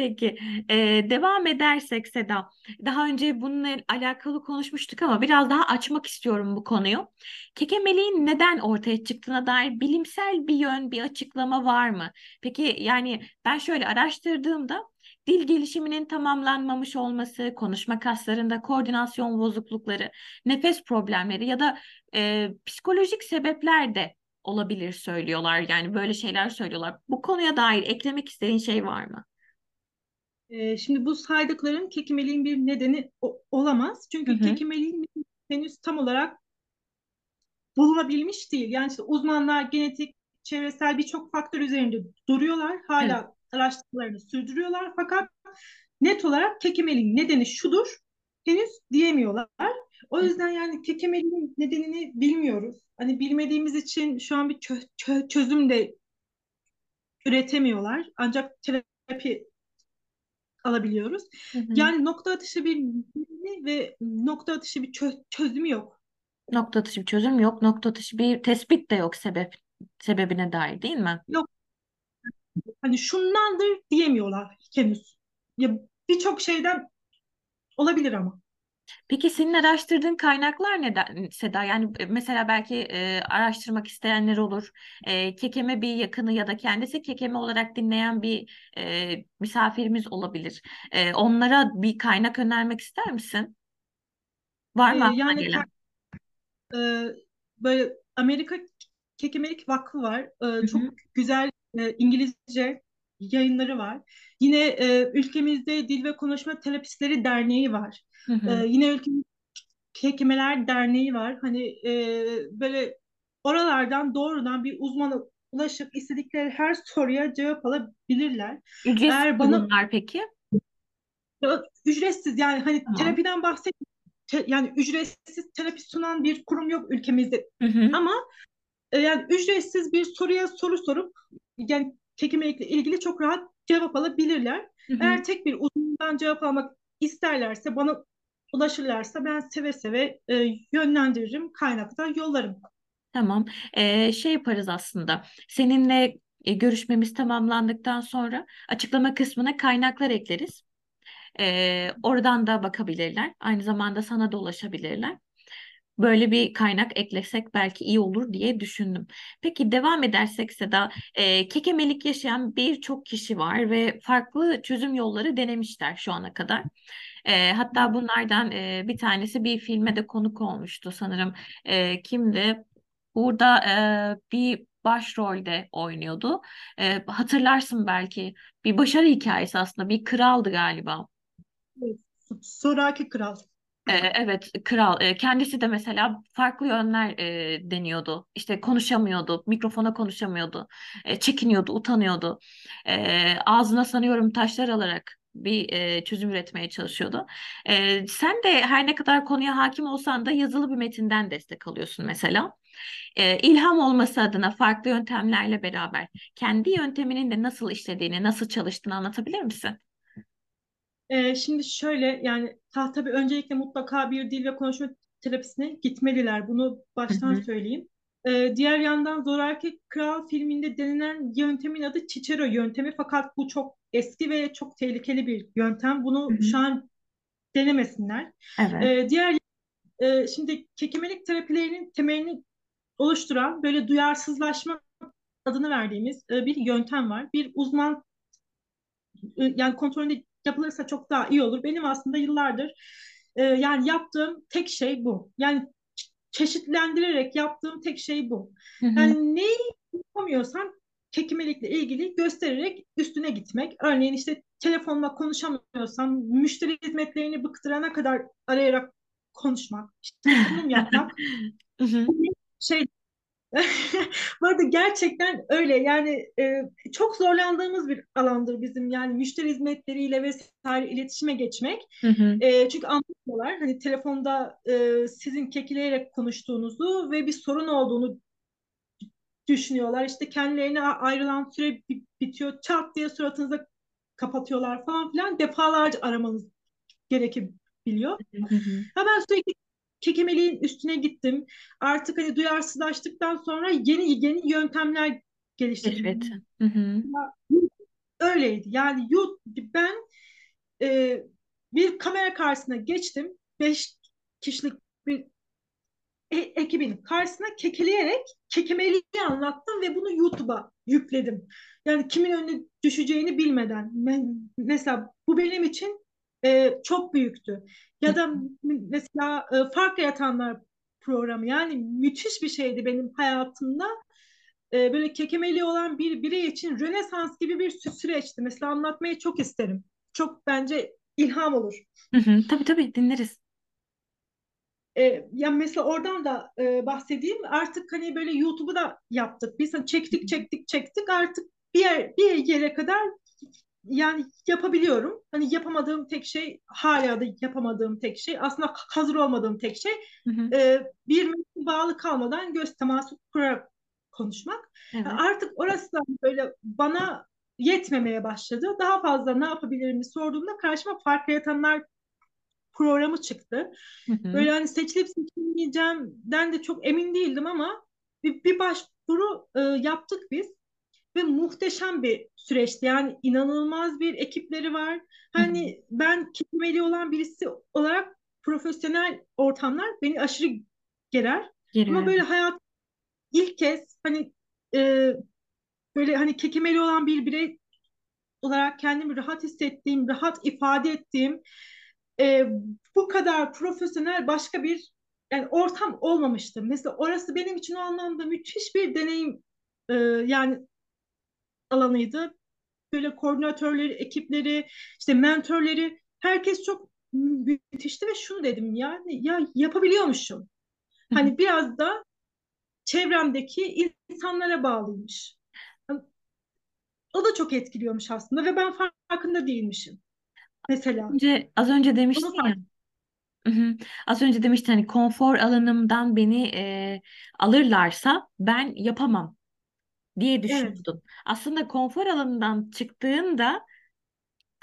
Speaker 1: Peki, ee, devam edersek Seda, daha önce bununla alakalı konuşmuştuk ama biraz daha açmak istiyorum bu konuyu. Kekemeliğin neden ortaya çıktığına dair bilimsel bir yön, bir açıklama var mı? Peki yani ben şöyle araştırdığımda dil gelişiminin tamamlanmamış olması, konuşma kaslarında koordinasyon bozuklukları, nefes problemleri ya da e, psikolojik sebepler de olabilir söylüyorlar. Yani böyle şeyler söylüyorlar. Bu konuya dair eklemek istediğin şey var mı?
Speaker 2: E, şimdi bu saydıkların kekimeliğin bir nedeni o, olamaz. Çünkü hı hı. kekimeliğin henüz tam olarak bulunabilmiş değil. Yani işte uzmanlar genetik, çevresel birçok faktör üzerinde duruyorlar. Hala evet. araştırmalarını sürdürüyorlar. Fakat net olarak kekemeliğin nedeni şudur henüz diyemiyorlar. O yüzden yani kekemeliğin nedenini bilmiyoruz. Hani bilmediğimiz için şu an bir çö- çö- çözüm de üretemiyorlar. Ancak terapi alabiliyoruz. Hı hı. Yani nokta atışı bir ve nokta atışı bir çö- çözümü yok.
Speaker 1: Nokta atışı bir çözüm yok. Nokta atışı bir tespit de yok sebep sebebine dair değil mi?
Speaker 2: Yok. Hani şundandır diyemiyorlar henüz. Ya birçok şeyden olabilir ama.
Speaker 1: Peki senin araştırdığın kaynaklar neden Seda? Yani e, mesela belki e, araştırmak isteyenler olur. E, kekeme bir yakını ya da kendisi kekeme olarak dinleyen bir e, misafirimiz olabilir. E, onlara bir kaynak önermek ister misin? Var mı
Speaker 2: ee, yani gelen? E, böyle Amerika Kekemelik Vakfı var. E, çok güzel e, İngilizce yayınları var. Yine e, ülkemizde Dil ve Konuşma Terapistleri Derneği var. Hı hı. E, yine ülkemizde Hekimeler Derneği var. Hani e, böyle oralardan doğrudan bir uzmana ulaşıp istedikleri her soruya cevap alabilirler.
Speaker 1: Ücretsiz Eğer bana bunlar peki?
Speaker 2: Ücretsiz yani hani tamam. terapiden bahset yani ücretsiz terapi sunan bir kurum yok ülkemizde. Hı hı. Ama e, yani ücretsiz bir soruya soru sorup yani kekemelikle ilgili çok rahat cevap alabilirler.
Speaker 1: Hı hı.
Speaker 2: Eğer tek bir uzmandan cevap almak isterlerse bana ulaşırlarsa ben seve seve e, yönlendiririm, kaynaktan yollarım.
Speaker 1: Tamam. Ee, şey yaparız aslında. Seninle e, görüşmemiz tamamlandıktan sonra açıklama kısmına kaynaklar ekleriz. Ee, oradan da bakabilirler. Aynı zamanda sana da ulaşabilirler. Böyle bir kaynak eklesek belki iyi olur diye düşündüm. Peki devam edersek Seda, e, kekemelik yaşayan birçok kişi var ve farklı çözüm yolları denemişler şu ana kadar. E, hatta bunlardan e, bir tanesi bir filme de konuk olmuştu sanırım. E, kimdi? Burada e, bir başrolde oynuyordu. E, hatırlarsın belki bir başarı hikayesi aslında bir kraldı galiba.
Speaker 2: Soraki Kral.
Speaker 1: Ee, Evet, kral. Ee, Kendisi de mesela farklı yönler e, deniyordu. İşte konuşamıyordu, mikrofona konuşamıyordu, e, çekiniyordu, utanıyordu. E, ağzına sanıyorum taşlar alarak bir e, çözüm üretmeye çalışıyordu. Sen de her ne kadar konuya hakim olsan da yazılı bir metinden destek alıyorsun mesela. E, ilham olması adına farklı yöntemlerle beraber kendi yönteminin de nasıl işlediğini, nasıl çalıştığını anlatabilir misin?
Speaker 2: Ee, şimdi şöyle yani ta, tabii öncelikle mutlaka bir dil ve konuşma terapisine gitmeliler. Bunu baştan
Speaker 1: hı,
Speaker 2: söyleyeyim. Ee, diğer yandan Zoraki Kral filminde denilen yöntemin adı Cicero yöntemi. Fakat bu çok eski ve çok tehlikeli bir yöntem. Bunu
Speaker 1: hı.
Speaker 2: şu an denemesinler.
Speaker 1: Evet.
Speaker 2: Ee, diğer e, şimdi kekemelik terapilerinin temelini oluşturan böyle duyarsızlaşma adını verdiğimiz e, bir yöntem var. Bir uzman e, yani kontrolünde yapılırsa çok daha iyi olur. Benim aslında yıllardır e, yani yaptığım tek şey bu. Yani çeşitlendirerek yaptığım tek şey bu.
Speaker 1: Hı hı,
Speaker 2: Yani neyi yapamıyorsam kekimelikle ilgili göstererek üstüne gitmek. Örneğin işte telefonla konuşamıyorsam müşteri hizmetlerini bıktırana kadar arayarak konuşmak, işte sunum yapmak şey Bu arada gerçekten öyle yani e, çok zorlandığımız bir alandır bizim yani müşteri hizmetleriyle vesaire iletişime geçmek.
Speaker 1: Hı hı.
Speaker 2: E, çünkü anlatıyorlar hani telefonda e, sizin kekileyerek konuştuğunuzu ve bir sorun olduğunu düşünüyorlar. İşte kendilerine ayrılan süre bitiyor çat diye suratınıza kapatıyorlar falan filan defalarca aramanız gerekebiliyor.
Speaker 1: Hı hı.
Speaker 2: Ha ben sürekli kekemeliğin üstüne gittim. Artık hani duyarsızlaştıktan sonra yeni yeni yöntemler geliştirdim.
Speaker 1: Keşfettim. Hı hı.
Speaker 2: Öyleydi. Yani ben e, bir kamera karşısına geçtim. Beş kişilik bir e, ekibin karşısına kekeleyerek kekemeliği anlattım ve bunu YouTube'a yükledim. Yani kimin önüne düşeceğini bilmeden. Mesela bu benim için e, çok büyüktü. Ya da mesela e, Fark Yaratanlar programı yani müthiş bir şeydi benim hayatımda. E, böyle kekemeli olan bir birey için Rönesans gibi bir süreçti. Mesela anlatmayı çok isterim. Çok bence ilham olur.
Speaker 1: Hı hı. Tabii tabii dinleriz.
Speaker 2: E, ya mesela oradan da e, bahsedeyim. Artık hani böyle YouTube'u da yaptık. Biz hani çektik çektik çektik artık bir yer, bir yere kadar yani yapabiliyorum. Hani yapamadığım tek şey hala da yapamadığım tek şey aslında hazır olmadığım tek şey
Speaker 1: Hı hı.
Speaker 2: e, bir bağlı kalmadan göz teması kurarak konuşmak. Yani
Speaker 1: Evet.
Speaker 2: artık orası da böyle bana yetmemeye başladı. Daha fazla ne yapabilirim sorduğumda karşıma fark yaratanlar programı çıktı.
Speaker 1: Hı hı.
Speaker 2: Böyle hani seçilip seçilmeyeceğimden de çok emin değildim ama bir, bir başvuru e, yaptık biz ve muhteşem bir süreçti. Yani inanılmaz bir ekipleri var. Hani ben kitleli olan birisi olarak profesyonel ortamlar beni aşırı gerer.
Speaker 1: Geliyor.
Speaker 2: Ama böyle hayat ilk kez hani e, böyle hani kekemeli olan bir birey olarak kendimi rahat hissettiğim, rahat ifade ettiğim e, bu kadar profesyonel başka bir yani ortam olmamıştı. Mesela orası benim için o anlamda müthiş bir deneyim e, yani alanıydı. Böyle koordinatörleri, ekipleri, işte mentorları herkes çok müthişti ve şunu dedim yani ya yapabiliyormuşum. Hani biraz da çevremdeki insanlara bağlıymış. O da çok etkiliyormuş aslında ve ben farkında değilmişim. Mesela.
Speaker 1: Önce, az önce demiştin ya. Hı hı. Az önce demiştin hani konfor alanımdan beni e, alırlarsa ben yapamam. Diye
Speaker 2: Evet.
Speaker 1: düşünüyordun. Aslında konfor alanından çıktığında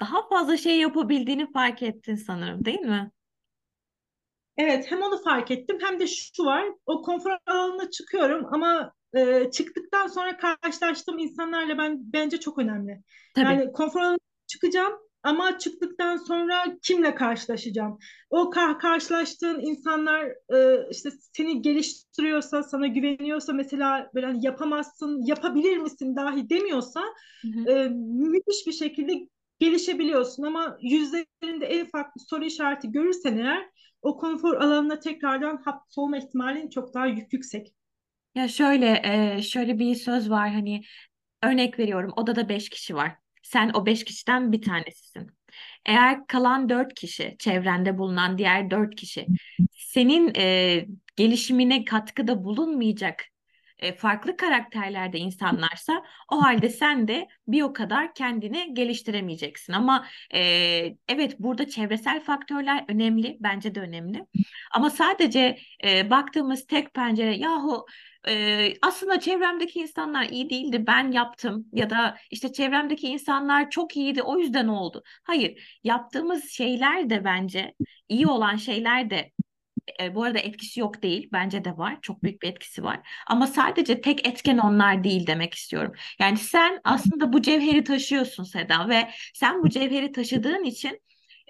Speaker 1: daha fazla şey yapabildiğini fark ettin sanırım, değil mi?
Speaker 2: Evet, hem onu fark ettim hem de şu var. O konfor alanına çıkıyorum ama e, çıktıktan sonra karşılaştığım insanlarla ben bence çok önemli.
Speaker 1: Tabii.
Speaker 2: Yani konfor alanına çıkacağım ama çıktıktan sonra kimle karşılaşacağım? O kar karşılaştığın insanlar e, işte seni geliştiriyorsa, sana güveniyorsa mesela böyle hani yapamazsın, yapabilir misin dahi demiyorsa
Speaker 1: Hı hı.
Speaker 2: e, müthiş bir şekilde gelişebiliyorsun ama yüzlerinde en ufak bir soru işareti görürsen eğer o konfor alanına tekrardan hapsolma ihtimalin çok daha yük- yüksek.
Speaker 1: Ya şöyle, e, şöyle bir söz var hani örnek veriyorum odada beş kişi var. Sen o beş kişiden bir tanesisin. Eğer kalan dört kişi, çevrende bulunan diğer dört kişi senin e, gelişimine katkıda bulunmayacak e, farklı karakterlerde insanlarsa o halde sen de bir o kadar kendini geliştiremeyeceksin. Ama e, evet burada çevresel faktörler önemli, bence de önemli. Ama sadece e, baktığımız tek pencere yahu e, aslında çevremdeki insanlar iyi değildi ben yaptım ya da işte çevremdeki insanlar çok iyiydi o yüzden oldu. Hayır, yaptığımız şeyler de bence iyi olan şeyler de e, bu arada etkisi yok değil. Bence de var. Çok büyük bir etkisi var. Ama sadece tek etken onlar değil demek istiyorum. Yani sen aslında bu cevheri taşıyorsun Seda ve sen bu cevheri taşıdığın için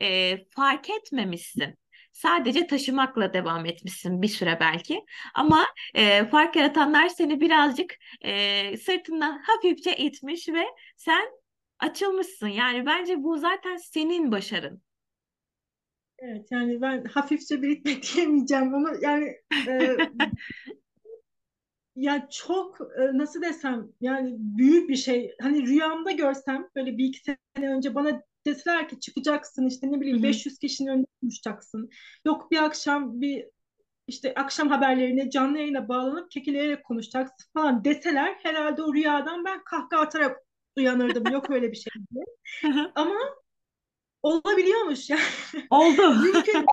Speaker 1: e, fark etmemişsin. Sadece taşımakla devam etmişsin bir süre belki. Ama e, fark yaratanlar seni birazcık e, sırtından hafifçe itmiş ve sen açılmışsın. Yani bence bu zaten senin başarın.
Speaker 2: Evet yani ben hafifçe bir itmek diyemeyeceğim ama yani e, ya çok e, nasıl desem yani büyük bir şey. Hani rüyamda görsem böyle bir iki sene önce bana deseler ki çıkacaksın işte ne bileyim
Speaker 1: hı.
Speaker 2: 500 kişinin önünde konuşacaksın. Yok bir akşam bir işte akşam haberlerine canlı yayına bağlanıp kekileyerek konuşacaksın falan deseler herhalde o rüyadan ben kahkaha atarak uyanırdım. Yok öyle bir şey diye. Ama olabiliyormuş yani.
Speaker 1: Oldu.
Speaker 2: Mümkün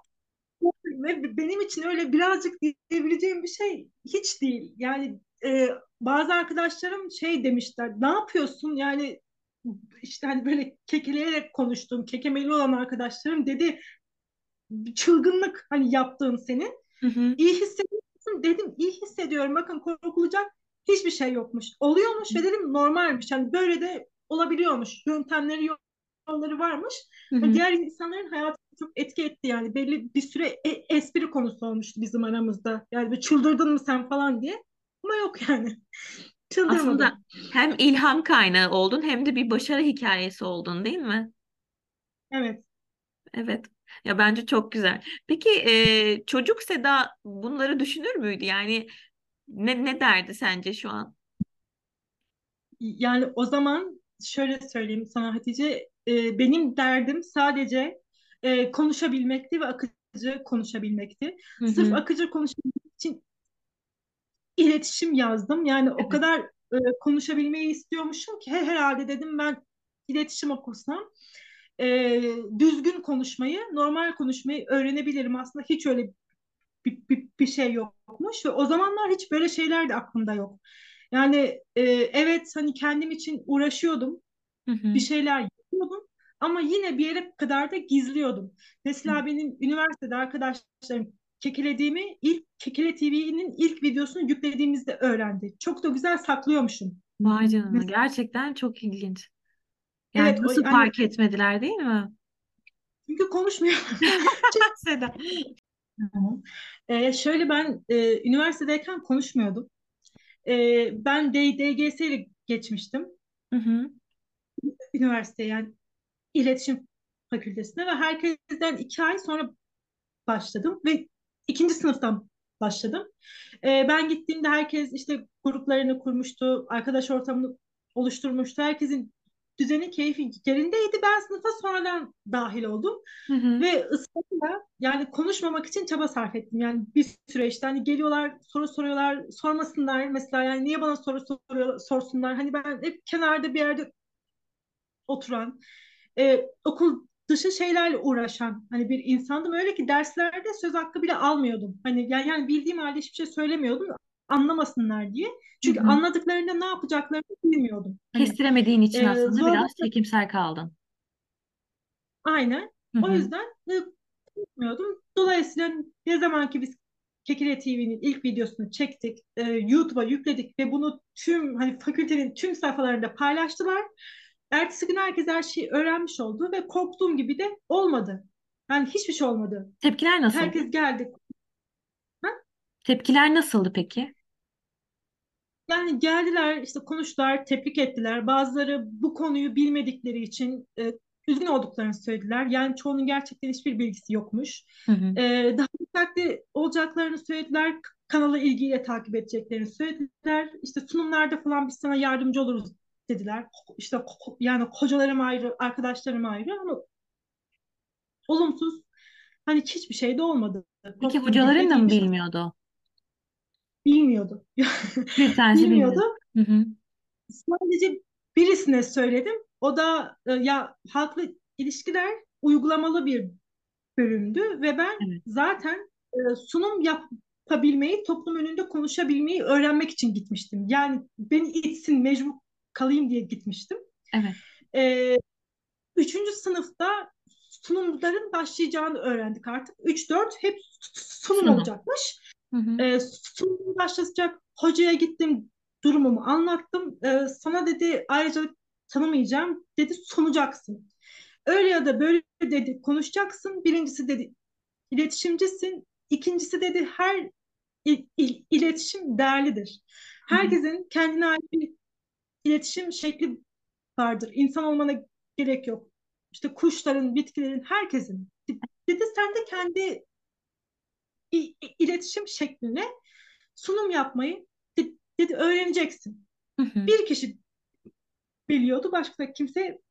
Speaker 2: ve benim için öyle birazcık diyebileceğim bir şey hiç değil. Yani e, bazı arkadaşlarım şey demişler. Ne yapıyorsun? Yani işte hani böyle kekeleyerek konuştuğum, kekemeli olan arkadaşlarım dedi çılgınlık hani yaptığın senin.
Speaker 1: Hı hı.
Speaker 2: İyi hissediyor musun? Dedim iyi hissediyorum. Bakın korkulacak hiçbir şey yokmuş. Oluyormuş ve dedim normalmiş. Yani böyle de olabiliyormuş. Yöntemleri yolları varmış.
Speaker 1: Hı hı.
Speaker 2: diğer insanların hayatını çok etki etti yani. Belli bir süre e- espri konusu olmuştu bizim aramızda. Yani bir çıldırdın mı sen falan diye. Ama yok yani.
Speaker 1: Aslında
Speaker 2: Çıldırmadım.
Speaker 1: hem ilham kaynağı oldun hem de bir başarı hikayesi oldun, değil mi?
Speaker 2: Evet.
Speaker 1: Evet. Ya bence çok güzel. Peki e, çocuk Seda bunları düşünür müydü? Yani ne ne derdi sence şu an?
Speaker 2: Yani o zaman şöyle söyleyeyim sana Hatice. e, benim derdim sadece e, konuşabilmekti ve akıcı konuşabilmekti.
Speaker 1: Hı
Speaker 2: Sırf
Speaker 1: hı.
Speaker 2: akıcı konuşabilmek için iletişim yazdım. Yani o kadar e, konuşabilmeyi istiyormuşum ki he- herhalde dedim ben iletişim okursam e, düzgün konuşmayı, normal konuşmayı öğrenebilirim. Aslında hiç öyle bir, bir, bir şey yokmuş ve o zamanlar hiç böyle şeyler de aklımda yok. Yani e, evet hani kendim için uğraşıyordum,
Speaker 1: Hı
Speaker 2: bir
Speaker 1: hı.
Speaker 2: şeyler yapıyordum ama yine bir yere kadar da gizliyordum. Mesela benim üniversitede arkadaşlarım kekelediğimi ilk Kekele TV'nin ilk videosunu yüklediğimizde öğrendi. Çok da güzel saklıyormuşum.
Speaker 1: Vay canına.
Speaker 2: Mesela,
Speaker 1: Gerçekten çok ilginç. Yani
Speaker 2: evet o
Speaker 1: nasıl
Speaker 2: yani
Speaker 1: fark etmediler değil mi?
Speaker 2: çünkü konuşmuyor.
Speaker 1: Seda.
Speaker 2: Ee, şöyle ben e, üniversitedeyken konuşmuyordum. Ee, ben DGS ile geçmiştim
Speaker 1: Hı hı.
Speaker 2: üniversiteye yani iletişim fakültesine ve herkesten iki ay sonra başladım ve ikinci sınıftan başladım. Ee, ben gittiğimde herkes işte gruplarını kurmuştu, arkadaş ortamını oluşturmuştu. Herkesin düzeni, keyfi yerindeydi. Ben sınıfa sonradan dahil oldum
Speaker 1: Hı hı.
Speaker 2: ve ısrarla yani konuşmamak için çaba sarf ettim. Yani bir süreçte hani geliyorlar, soru soruyorlar, sormasınlar mesela yani niye bana soru soruyor, sorsunlar. Hani ben hep kenarda bir yerde oturan, e, okul dışı şeylerle uğraşan hani bir insandım. Öyle ki derslerde söz hakkı bile almıyordum. Hani yani, yani bildiğim halde hiçbir şey söylemiyordum. anlamasınlar diye. Çünkü
Speaker 1: hı.
Speaker 2: anladıklarında ne yapacaklarını bilmiyordum. Hani
Speaker 1: Kestiremediğin için
Speaker 2: e,
Speaker 1: aslında
Speaker 2: zor
Speaker 1: biraz çekimser kaldın.
Speaker 2: aynen.
Speaker 1: Hı
Speaker 2: O yüzden e, bilmiyordum. Dolayısıyla ne zaman ki biz Kekile TV'nin ilk videosunu çektik, e, YouTube'a yükledik ve bunu tüm hani fakültenin tüm sayfalarında paylaştılar. Ertesi gün herkes her şeyi öğrenmiş oldu ve korktuğum gibi de olmadı. Yani hiçbir şey olmadı.
Speaker 1: Tepkiler nasıldı?
Speaker 2: Herkes geldi. Ha?
Speaker 1: Tepkiler nasıldı peki?
Speaker 2: Yani geldiler işte konuştular, tebrik ettiler. Bazıları bu konuyu bilmedikleri için e, üzgün olduklarını söylediler. Yani çoğunun gerçekten hiçbir bilgisi yokmuş.
Speaker 1: Hı hı.
Speaker 2: E, daha dikkatli olacaklarını söylediler. Kanalı ilgiyle takip edeceklerini söylediler. İşte sunumlarda falan biz sana yardımcı oluruz dediler. İşte yani hocalarım ayrı, arkadaşlarım ayrı ama olumsuz hani hiçbir şey de olmadı.
Speaker 1: Peki hocaların da mı bilmiyordu?
Speaker 2: Bilmiyordu.
Speaker 1: Bir tanesi
Speaker 2: Bilmiyordu.
Speaker 1: bilmiyordu. Hı hı.
Speaker 2: Sadece birisine söyledim. O da e, ya halkla ilişkiler uygulamalı bir bölümdü ve ben
Speaker 1: Evet.
Speaker 2: zaten e, sunum yapabilmeyi, toplum önünde konuşabilmeyi öğrenmek için gitmiştim. Yani beni itsin, mecbur kalayım diye gitmiştim.
Speaker 1: Evet.
Speaker 2: E, üçüncü sınıfta sunumların başlayacağını öğrendik artık. Üç dört hep sunum
Speaker 1: Sunum.
Speaker 2: olacakmış.
Speaker 1: Hı hı.
Speaker 2: E, sunum başlayacak. Hocaya gittim, durumumu anlattım. E, sana dedi ayrıca tanımayacağım. Dedi sunacaksın. Öyle ya da böyle dedi konuşacaksın. Birincisi dedi iletişimcisin. İkincisi dedi her il- il- iletişim değerlidir. Herkesin kendine ait bir iletişim şekli vardır. İnsan olmana gerek yok. İşte kuşların, bitkilerin, herkesin. Dedi sen de kendi iletişim şekline sunum yapmayı de- dedi öğreneceksin.
Speaker 1: Hı hı.
Speaker 2: Bir kişi biliyordu, başka kimse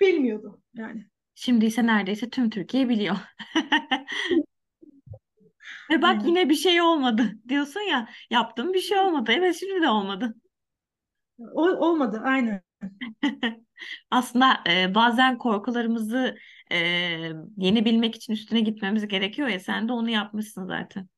Speaker 2: bilmiyordu yani.
Speaker 1: Şimdi ise neredeyse tüm Türkiye biliyor. Ve bak yine bir şey olmadı. Diyorsun ya yaptım bir şey olmadı. Evet şimdi de olmadı.
Speaker 2: O, olmadı aynen.
Speaker 1: Aslında e, bazen korkularımızı e, yenebilmek için üstüne gitmemiz gerekiyor ya sen de onu yapmışsın zaten.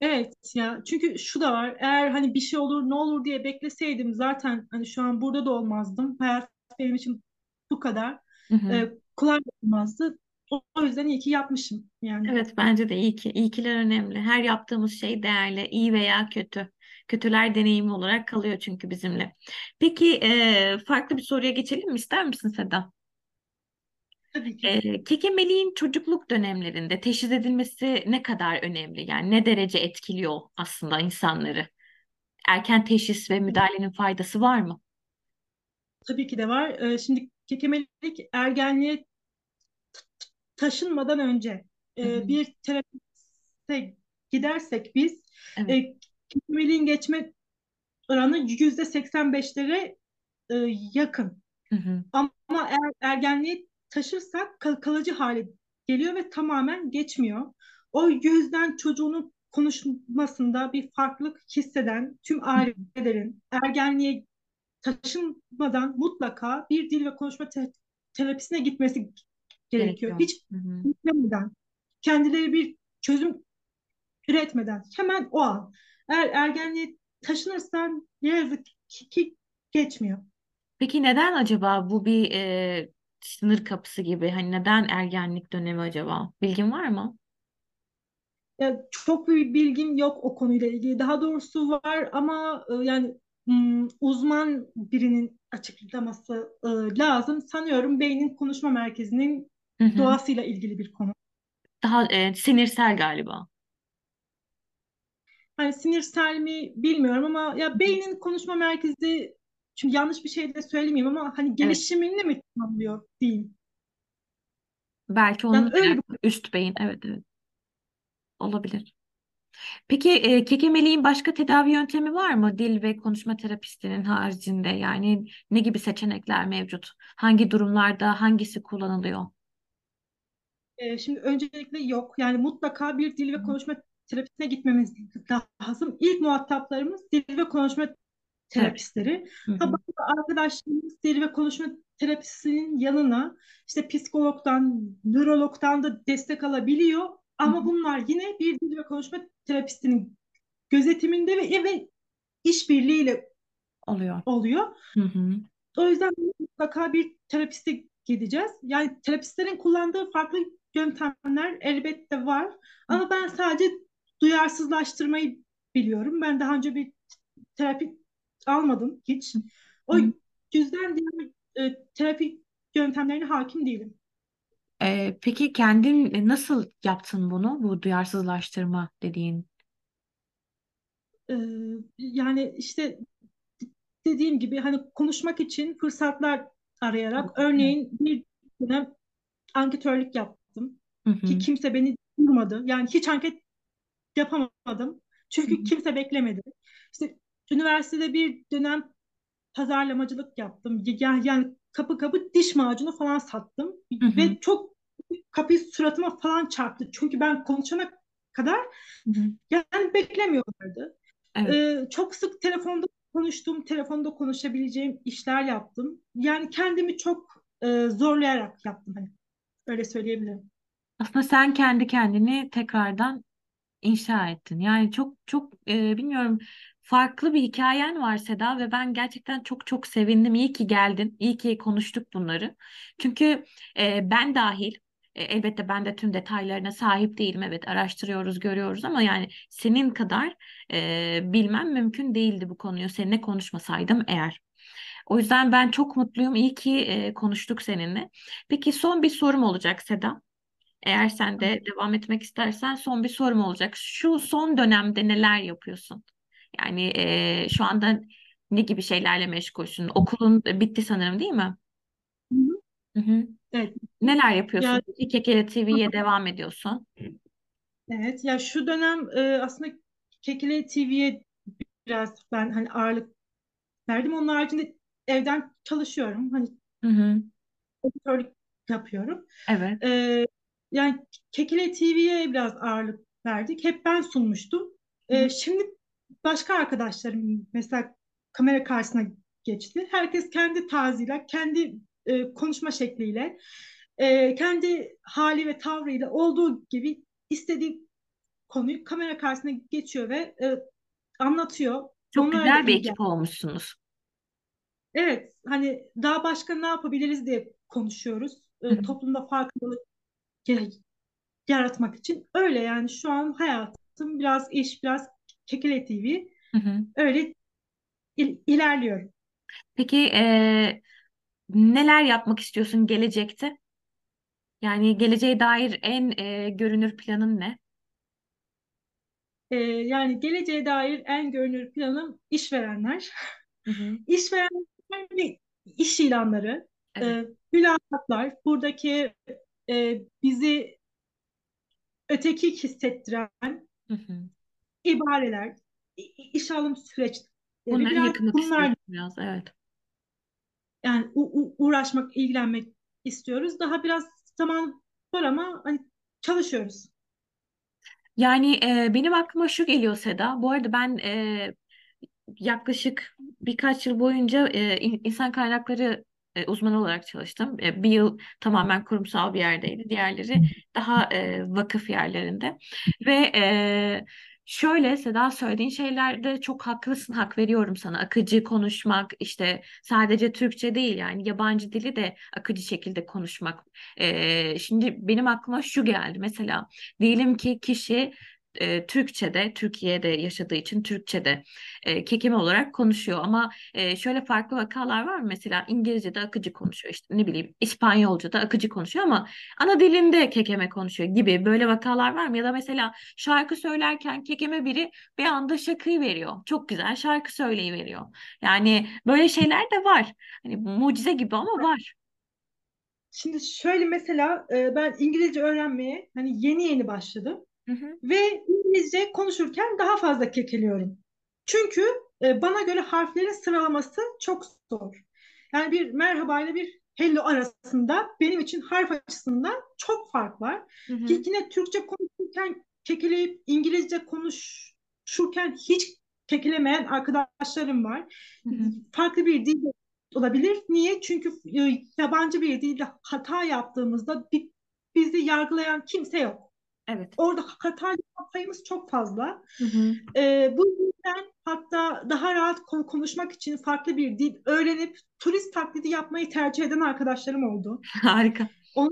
Speaker 2: Evet ya çünkü şu da var eğer hani bir şey olur ne olur diye bekleseydim zaten hani şu an burada da olmazdım. Hayat benim için bu kadar
Speaker 1: Hı hı.
Speaker 2: e, kolay olmazdı. O, o yüzden iyi ki yapmışım yani.
Speaker 1: Evet bence de iyi ki. İyikiler önemli. Her yaptığımız şey değerli, iyi veya kötü. Kötüler deneyimi olarak kalıyor çünkü bizimle. Peki e, farklı bir soruya geçelim mi? İster misin Seda?
Speaker 2: Tabii ki.
Speaker 1: E, kekemeliğin çocukluk dönemlerinde teşhis edilmesi ne kadar önemli? Yani ne derece etkiliyor aslında insanları? Erken teşhis ve müdahalenin faydası var mı?
Speaker 2: Tabii ki de var. E, şimdi kekemelik ergenliğe taşınmadan önce e, bir terapiste gidersek biz
Speaker 1: Evet.
Speaker 2: e, kekemeliğin geçme oranı yüzde 85'lere e, yakın.
Speaker 1: Hı hı.
Speaker 2: Ama eğer ergenliği taşırsak kal- kalıcı hale geliyor ve tamamen geçmiyor. O yüzden çocuğunun konuşmasında bir farklılık hisseden tüm ailelerin ergenliğe taşınmadan mutlaka bir dil ve konuşma te- terapisine gitmesi gerekiyor.
Speaker 1: Gerekiyor.
Speaker 2: Hiç beklemeden, kendileri bir çözüm üretmeden hemen o an. Eğer ergenliğe taşınırsan ne yazık ki, geçmiyor.
Speaker 1: Peki neden acaba bu bir e, sınır kapısı gibi? Hani neden ergenlik dönemi acaba? Bilgin var mı?
Speaker 2: Ya çok bir bilgim yok o konuyla ilgili. Daha doğrusu var ama e, yani uzman birinin açıklaması e, lazım. Sanıyorum beynin konuşma merkezinin
Speaker 1: Hı hı.
Speaker 2: doğasıyla ilgili bir konu.
Speaker 1: Daha e, sinirsel galiba.
Speaker 2: Hani sinirsel mi bilmiyorum ama ya beynin konuşma merkezi şimdi yanlış bir şey de söylemeyeyim ama hani
Speaker 1: Evet.
Speaker 2: gelişimini mi tamamlıyor diyeyim.
Speaker 1: Belki
Speaker 2: Yani
Speaker 1: onun
Speaker 2: öyle bir
Speaker 1: üst beyin. Evet evet. Olabilir. Peki e, kekemeliğin başka tedavi yöntemi var mı? Dil ve konuşma terapistinin haricinde yani ne gibi seçenekler mevcut? Hangi durumlarda hangisi kullanılıyor?
Speaker 2: e, şimdi öncelikle yok. Yani mutlaka bir dil ve konuşma terapisine gitmemiz lazım. İlk muhataplarımız dil ve konuşma
Speaker 1: Evet.
Speaker 2: terapistleri.
Speaker 1: Hı
Speaker 2: Ha, bazı arkadaşlarımız dil ve konuşma terapisinin yanına işte psikologdan, nörologdan da destek alabiliyor. Ama bunlar yine bir dil ve konuşma terapistinin gözetiminde ve, ve işbirliğiyle
Speaker 1: Oluyor.
Speaker 2: oluyor.
Speaker 1: Hı hı.
Speaker 2: O yüzden mutlaka bir terapiste gideceğiz. Yani terapistlerin kullandığı farklı yöntemler elbette var. Ama ben sadece duyarsızlaştırmayı biliyorum. Ben daha önce bir terapi almadım hiç. O
Speaker 1: Hı.
Speaker 2: yüzden diğer e, terapi yöntemlerine hakim değilim.
Speaker 1: Ee, peki kendin nasıl yaptın bunu, bu duyarsızlaştırma dediğin?
Speaker 2: Ee, yani işte dediğim gibi hani konuşmak için fırsatlar arayarak
Speaker 1: Evet.
Speaker 2: örneğin bir dönem anketörlük yaptım
Speaker 1: Hı
Speaker 2: ki
Speaker 1: hı.
Speaker 2: kimse beni duymadı. Yani hiç anket yapamadım. Çünkü kimse beklemedi. İşte üniversitede bir dönem pazarlamacılık yaptım. Yani, yani kapı kapı diş macunu falan sattım.
Speaker 1: hı. hı.
Speaker 2: Ve çok kapıyı suratıma falan çarptı. Çünkü ben konuşana kadar
Speaker 1: Hı hı.
Speaker 2: yani beklemiyorlardı.
Speaker 1: Evet.
Speaker 2: Ee, çok sık telefonda konuştuğum, telefonda konuşabileceğim işler yaptım. Yani kendimi çok e, zorlayarak yaptım. Hani öyle söyleyebilirim.
Speaker 1: Aslında sen kendi kendini tekrardan inşa ettin. Yani çok çok e, bilmiyorum farklı bir hikayen var Seda ve ben gerçekten çok çok sevindim. İyi ki geldin. İyi ki konuştuk bunları. Çünkü e, ben dahil e, elbette ben de tüm detaylarına sahip değilim. Evet araştırıyoruz, görüyoruz ama yani senin kadar e, bilmem mümkün değildi bu konuyu. Seninle konuşmasaydım eğer. O yüzden ben çok mutluyum. İyi ki e, konuştuk seninle. Peki son bir sorum olacak Seda. Eğer sen de devam etmek istersen son bir sorum olacak. Şu son dönemde neler yapıyorsun? Yani eee, şu anda ne gibi şeylerle meşgulsün? Okulun bitti sanırım değil mi?
Speaker 2: Hı hı.
Speaker 1: Hı hı.
Speaker 2: Evet.
Speaker 1: Neler yapıyorsun?
Speaker 2: Ya
Speaker 1: Kekele TV'ye devam ediyorsun.
Speaker 2: evet ya şu dönem e, aslında Kekile TV'ye biraz ben hani ağırlık verdim. Onun haricinde evden çalışıyorum. Hani
Speaker 1: Hı hı.
Speaker 2: editörlük yapıyorum.
Speaker 1: Evet.
Speaker 2: Ee, yani Kekile TV'ye biraz ağırlık verdik. Hep ben sunmuştum. Ee, şimdi başka arkadaşlarım mesela kamera karşısına geçti. Herkes kendi tarzıyla, kendi e, konuşma şekliyle, e, kendi hali ve tavrıyla olduğu gibi istediği konuyu kamera karşısına geçiyor ve e, anlatıyor.
Speaker 1: Çok
Speaker 2: Onlara da
Speaker 1: güzel bir ekip olmuşsunuz.
Speaker 2: Evet, hani daha başka ne yapabiliriz diye konuşuyoruz. E, toplumda farkındalık yaratmak için. Öyle yani şu an hayatım biraz iş, biraz Kekile TV.
Speaker 1: Hı hı.
Speaker 2: Öyle il- ilerliyorum.
Speaker 1: Peki eee, neler yapmak istiyorsun gelecekte? Yani geleceğe dair en eee, görünür planın ne?
Speaker 2: E, yani geleceğe dair en görünür planım işverenler.
Speaker 1: Hı hı.
Speaker 2: İşverenler ve iş ilanları,
Speaker 1: Evet.
Speaker 2: e, mülakatlar, buradaki e, bizi öteki hissettiren
Speaker 1: Hı hı.
Speaker 2: ibareler, iş alım süreçleri
Speaker 1: Bunları
Speaker 2: biraz bunlar
Speaker 1: biraz. Evet.
Speaker 2: yani u- u- uğraşmak, ilgilenmek istiyoruz. Daha biraz zaman var ama hani çalışıyoruz.
Speaker 1: Yani e, benim aklıma şu geliyor Seda. Bu arada ben e, yaklaşık birkaç yıl boyunca e, in- insan kaynakları e, uzmanı olarak çalıştım. E, bir yıl tamamen kurumsal bir yerdeydi. Diğerleri daha e, vakıf yerlerinde. Ve e, şöyle Seda söylediğin şeylerde çok haklısın. Hak veriyorum sana. Akıcı konuşmak işte sadece Türkçe değil yani yabancı dili de akıcı şekilde konuşmak. E, şimdi benim aklıma şu geldi. Mesela diyelim ki kişi e, Türkçe'de, Türkiye'de yaşadığı için Türkçe'de e, kekeme olarak konuşuyor. Ama e, şöyle farklı vakalar var mı? Mesela İngilizce'de akıcı konuşuyor. işte ne bileyim İspanyolca'da akıcı konuşuyor ama ana dilinde kekeme konuşuyor gibi böyle vakalar var mı? Ya da mesela şarkı söylerken kekeme biri bir anda şakıyı veriyor. Çok güzel şarkı söyleyiveriyor. Yani böyle şeyler de var. Hani mucize gibi ama var.
Speaker 2: Şimdi şöyle mesela ben İngilizce öğrenmeye hani yeni yeni başladım
Speaker 1: Hı hı,
Speaker 2: ve İngilizce konuşurken daha fazla kekeliyorum. Çünkü e, bana göre harflerin sıralaması çok zor. Yani bir merhaba ile bir hello arasında benim için harf açısından çok fark var.
Speaker 1: hı hı,
Speaker 2: Ki yine Türkçe konuşurken kekeleyip İngilizce konuşurken hiç kekelemeyen arkadaşlarım var.
Speaker 1: hı hı.
Speaker 2: Farklı bir dil olabilir. Niye? Çünkü e, yabancı bir dilde hata yaptığımızda bi- bizi yargılayan kimse yok.
Speaker 1: Evet.
Speaker 2: Orada hata yapma payımız çok fazla.
Speaker 1: Hı hı.
Speaker 2: Ee, bu yüzden hatta daha rahat konuşmak için farklı bir dil öğrenip turist taklidi yapmayı tercih eden arkadaşlarım oldu.
Speaker 1: Harika.
Speaker 2: Onu,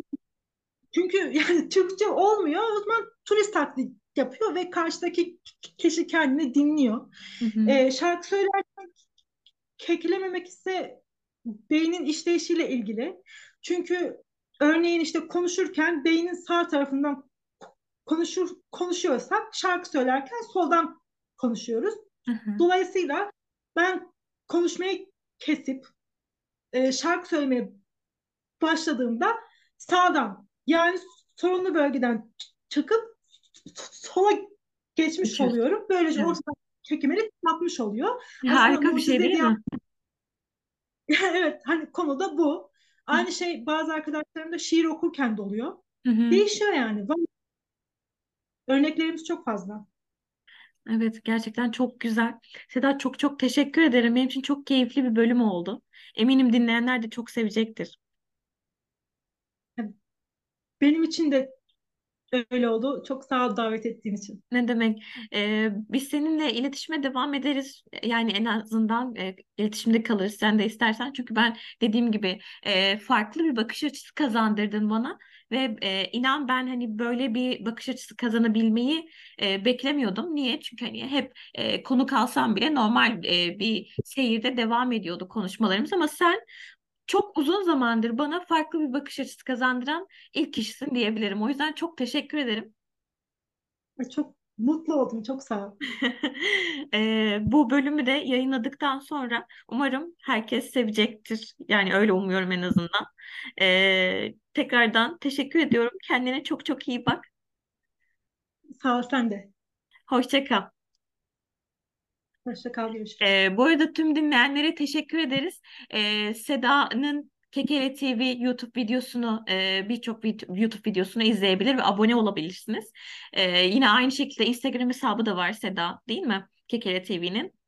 Speaker 2: çünkü yani Türkçe olmuyor o zaman turist taklidi yapıyor ve karşıdaki kişi kendini dinliyor.
Speaker 1: Hı hı.
Speaker 2: Ee, şarkı söylerken kekelememek ise beynin işleyişiyle ilgili. Çünkü örneğin işte konuşurken beynin sağ tarafından konuşur konuşuyorsak şarkı söylerken soldan konuşuyoruz.
Speaker 1: Hı hı.
Speaker 2: Dolayısıyla ben konuşmayı kesip e, şarkı söylemeye başladığımda sağdan yani sorunlu bölgeden çıkıp sola geçmiş
Speaker 1: Geçiyorsun.
Speaker 2: oluyorum. Böylece
Speaker 1: Evet.
Speaker 2: ortadan çekimleri yapmış oluyor.
Speaker 1: Harika bir şey değil mi?
Speaker 2: evet hani konu da bu. Aynı şey bazı arkadaşlarım da şiir okurken de oluyor.
Speaker 1: Hı hı.
Speaker 2: Değişiyor yani. Örneklerimiz çok fazla.
Speaker 1: Evet, gerçekten çok güzel. Seda çok çok teşekkür ederim. Benim için çok keyifli bir bölüm oldu. Eminim dinleyenler de çok sevecektir.
Speaker 2: Benim için de öyle oldu. Çok sağ ol davet ettiğin için.
Speaker 1: Ne demek? Ee, biz seninle iletişime devam ederiz. Yani en azından e, iletişimde kalırız sen de istersen. Çünkü ben dediğim gibi e, farklı bir bakış açısı kazandırdın bana. Ve e, inan ben hani böyle bir bakış açısı kazanabilmeyi e, beklemiyordum. Niye? Çünkü hani hep e, konu kalsam bile normal e, bir seyirde devam ediyordu konuşmalarımız. Ama sen çok uzun zamandır bana farklı bir bakış açısı kazandıran ilk kişisin diyebilirim. O yüzden çok teşekkür ederim.
Speaker 2: Çok mutlu oldum. Çok sağ ol.
Speaker 1: Eee, bu bölümü de yayınladıktan sonra umarım herkes sevecektir. Yani öyle umuyorum en azından. Eee, tekrardan teşekkür ediyorum. Kendine çok çok iyi bak.
Speaker 2: Sağ ol sen de.
Speaker 1: Hoşça kal.
Speaker 2: Hoşça kal. Görüşürüz.
Speaker 1: Eee, bu arada tüm dinleyenlere teşekkür ederiz. Eee, Seda'nın Kekele TV YouTube videosunu eee, birçok vid- YouTube videosunu izleyebilir ve abone olabilirsiniz. Eee, yine aynı şekilde Instagram hesabı da var Seda, değil mi? Kekele TV'nin.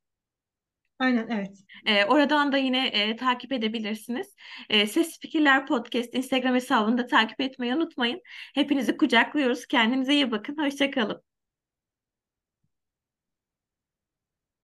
Speaker 2: Aynen evet.
Speaker 1: Ee, oradan da yine e, takip edebilirsiniz. E, Ses Fikirler Podcast Instagram hesabını da takip etmeyi unutmayın. Hepinizi kucaklıyoruz. Kendinize iyi bakın. Hoşça kalın.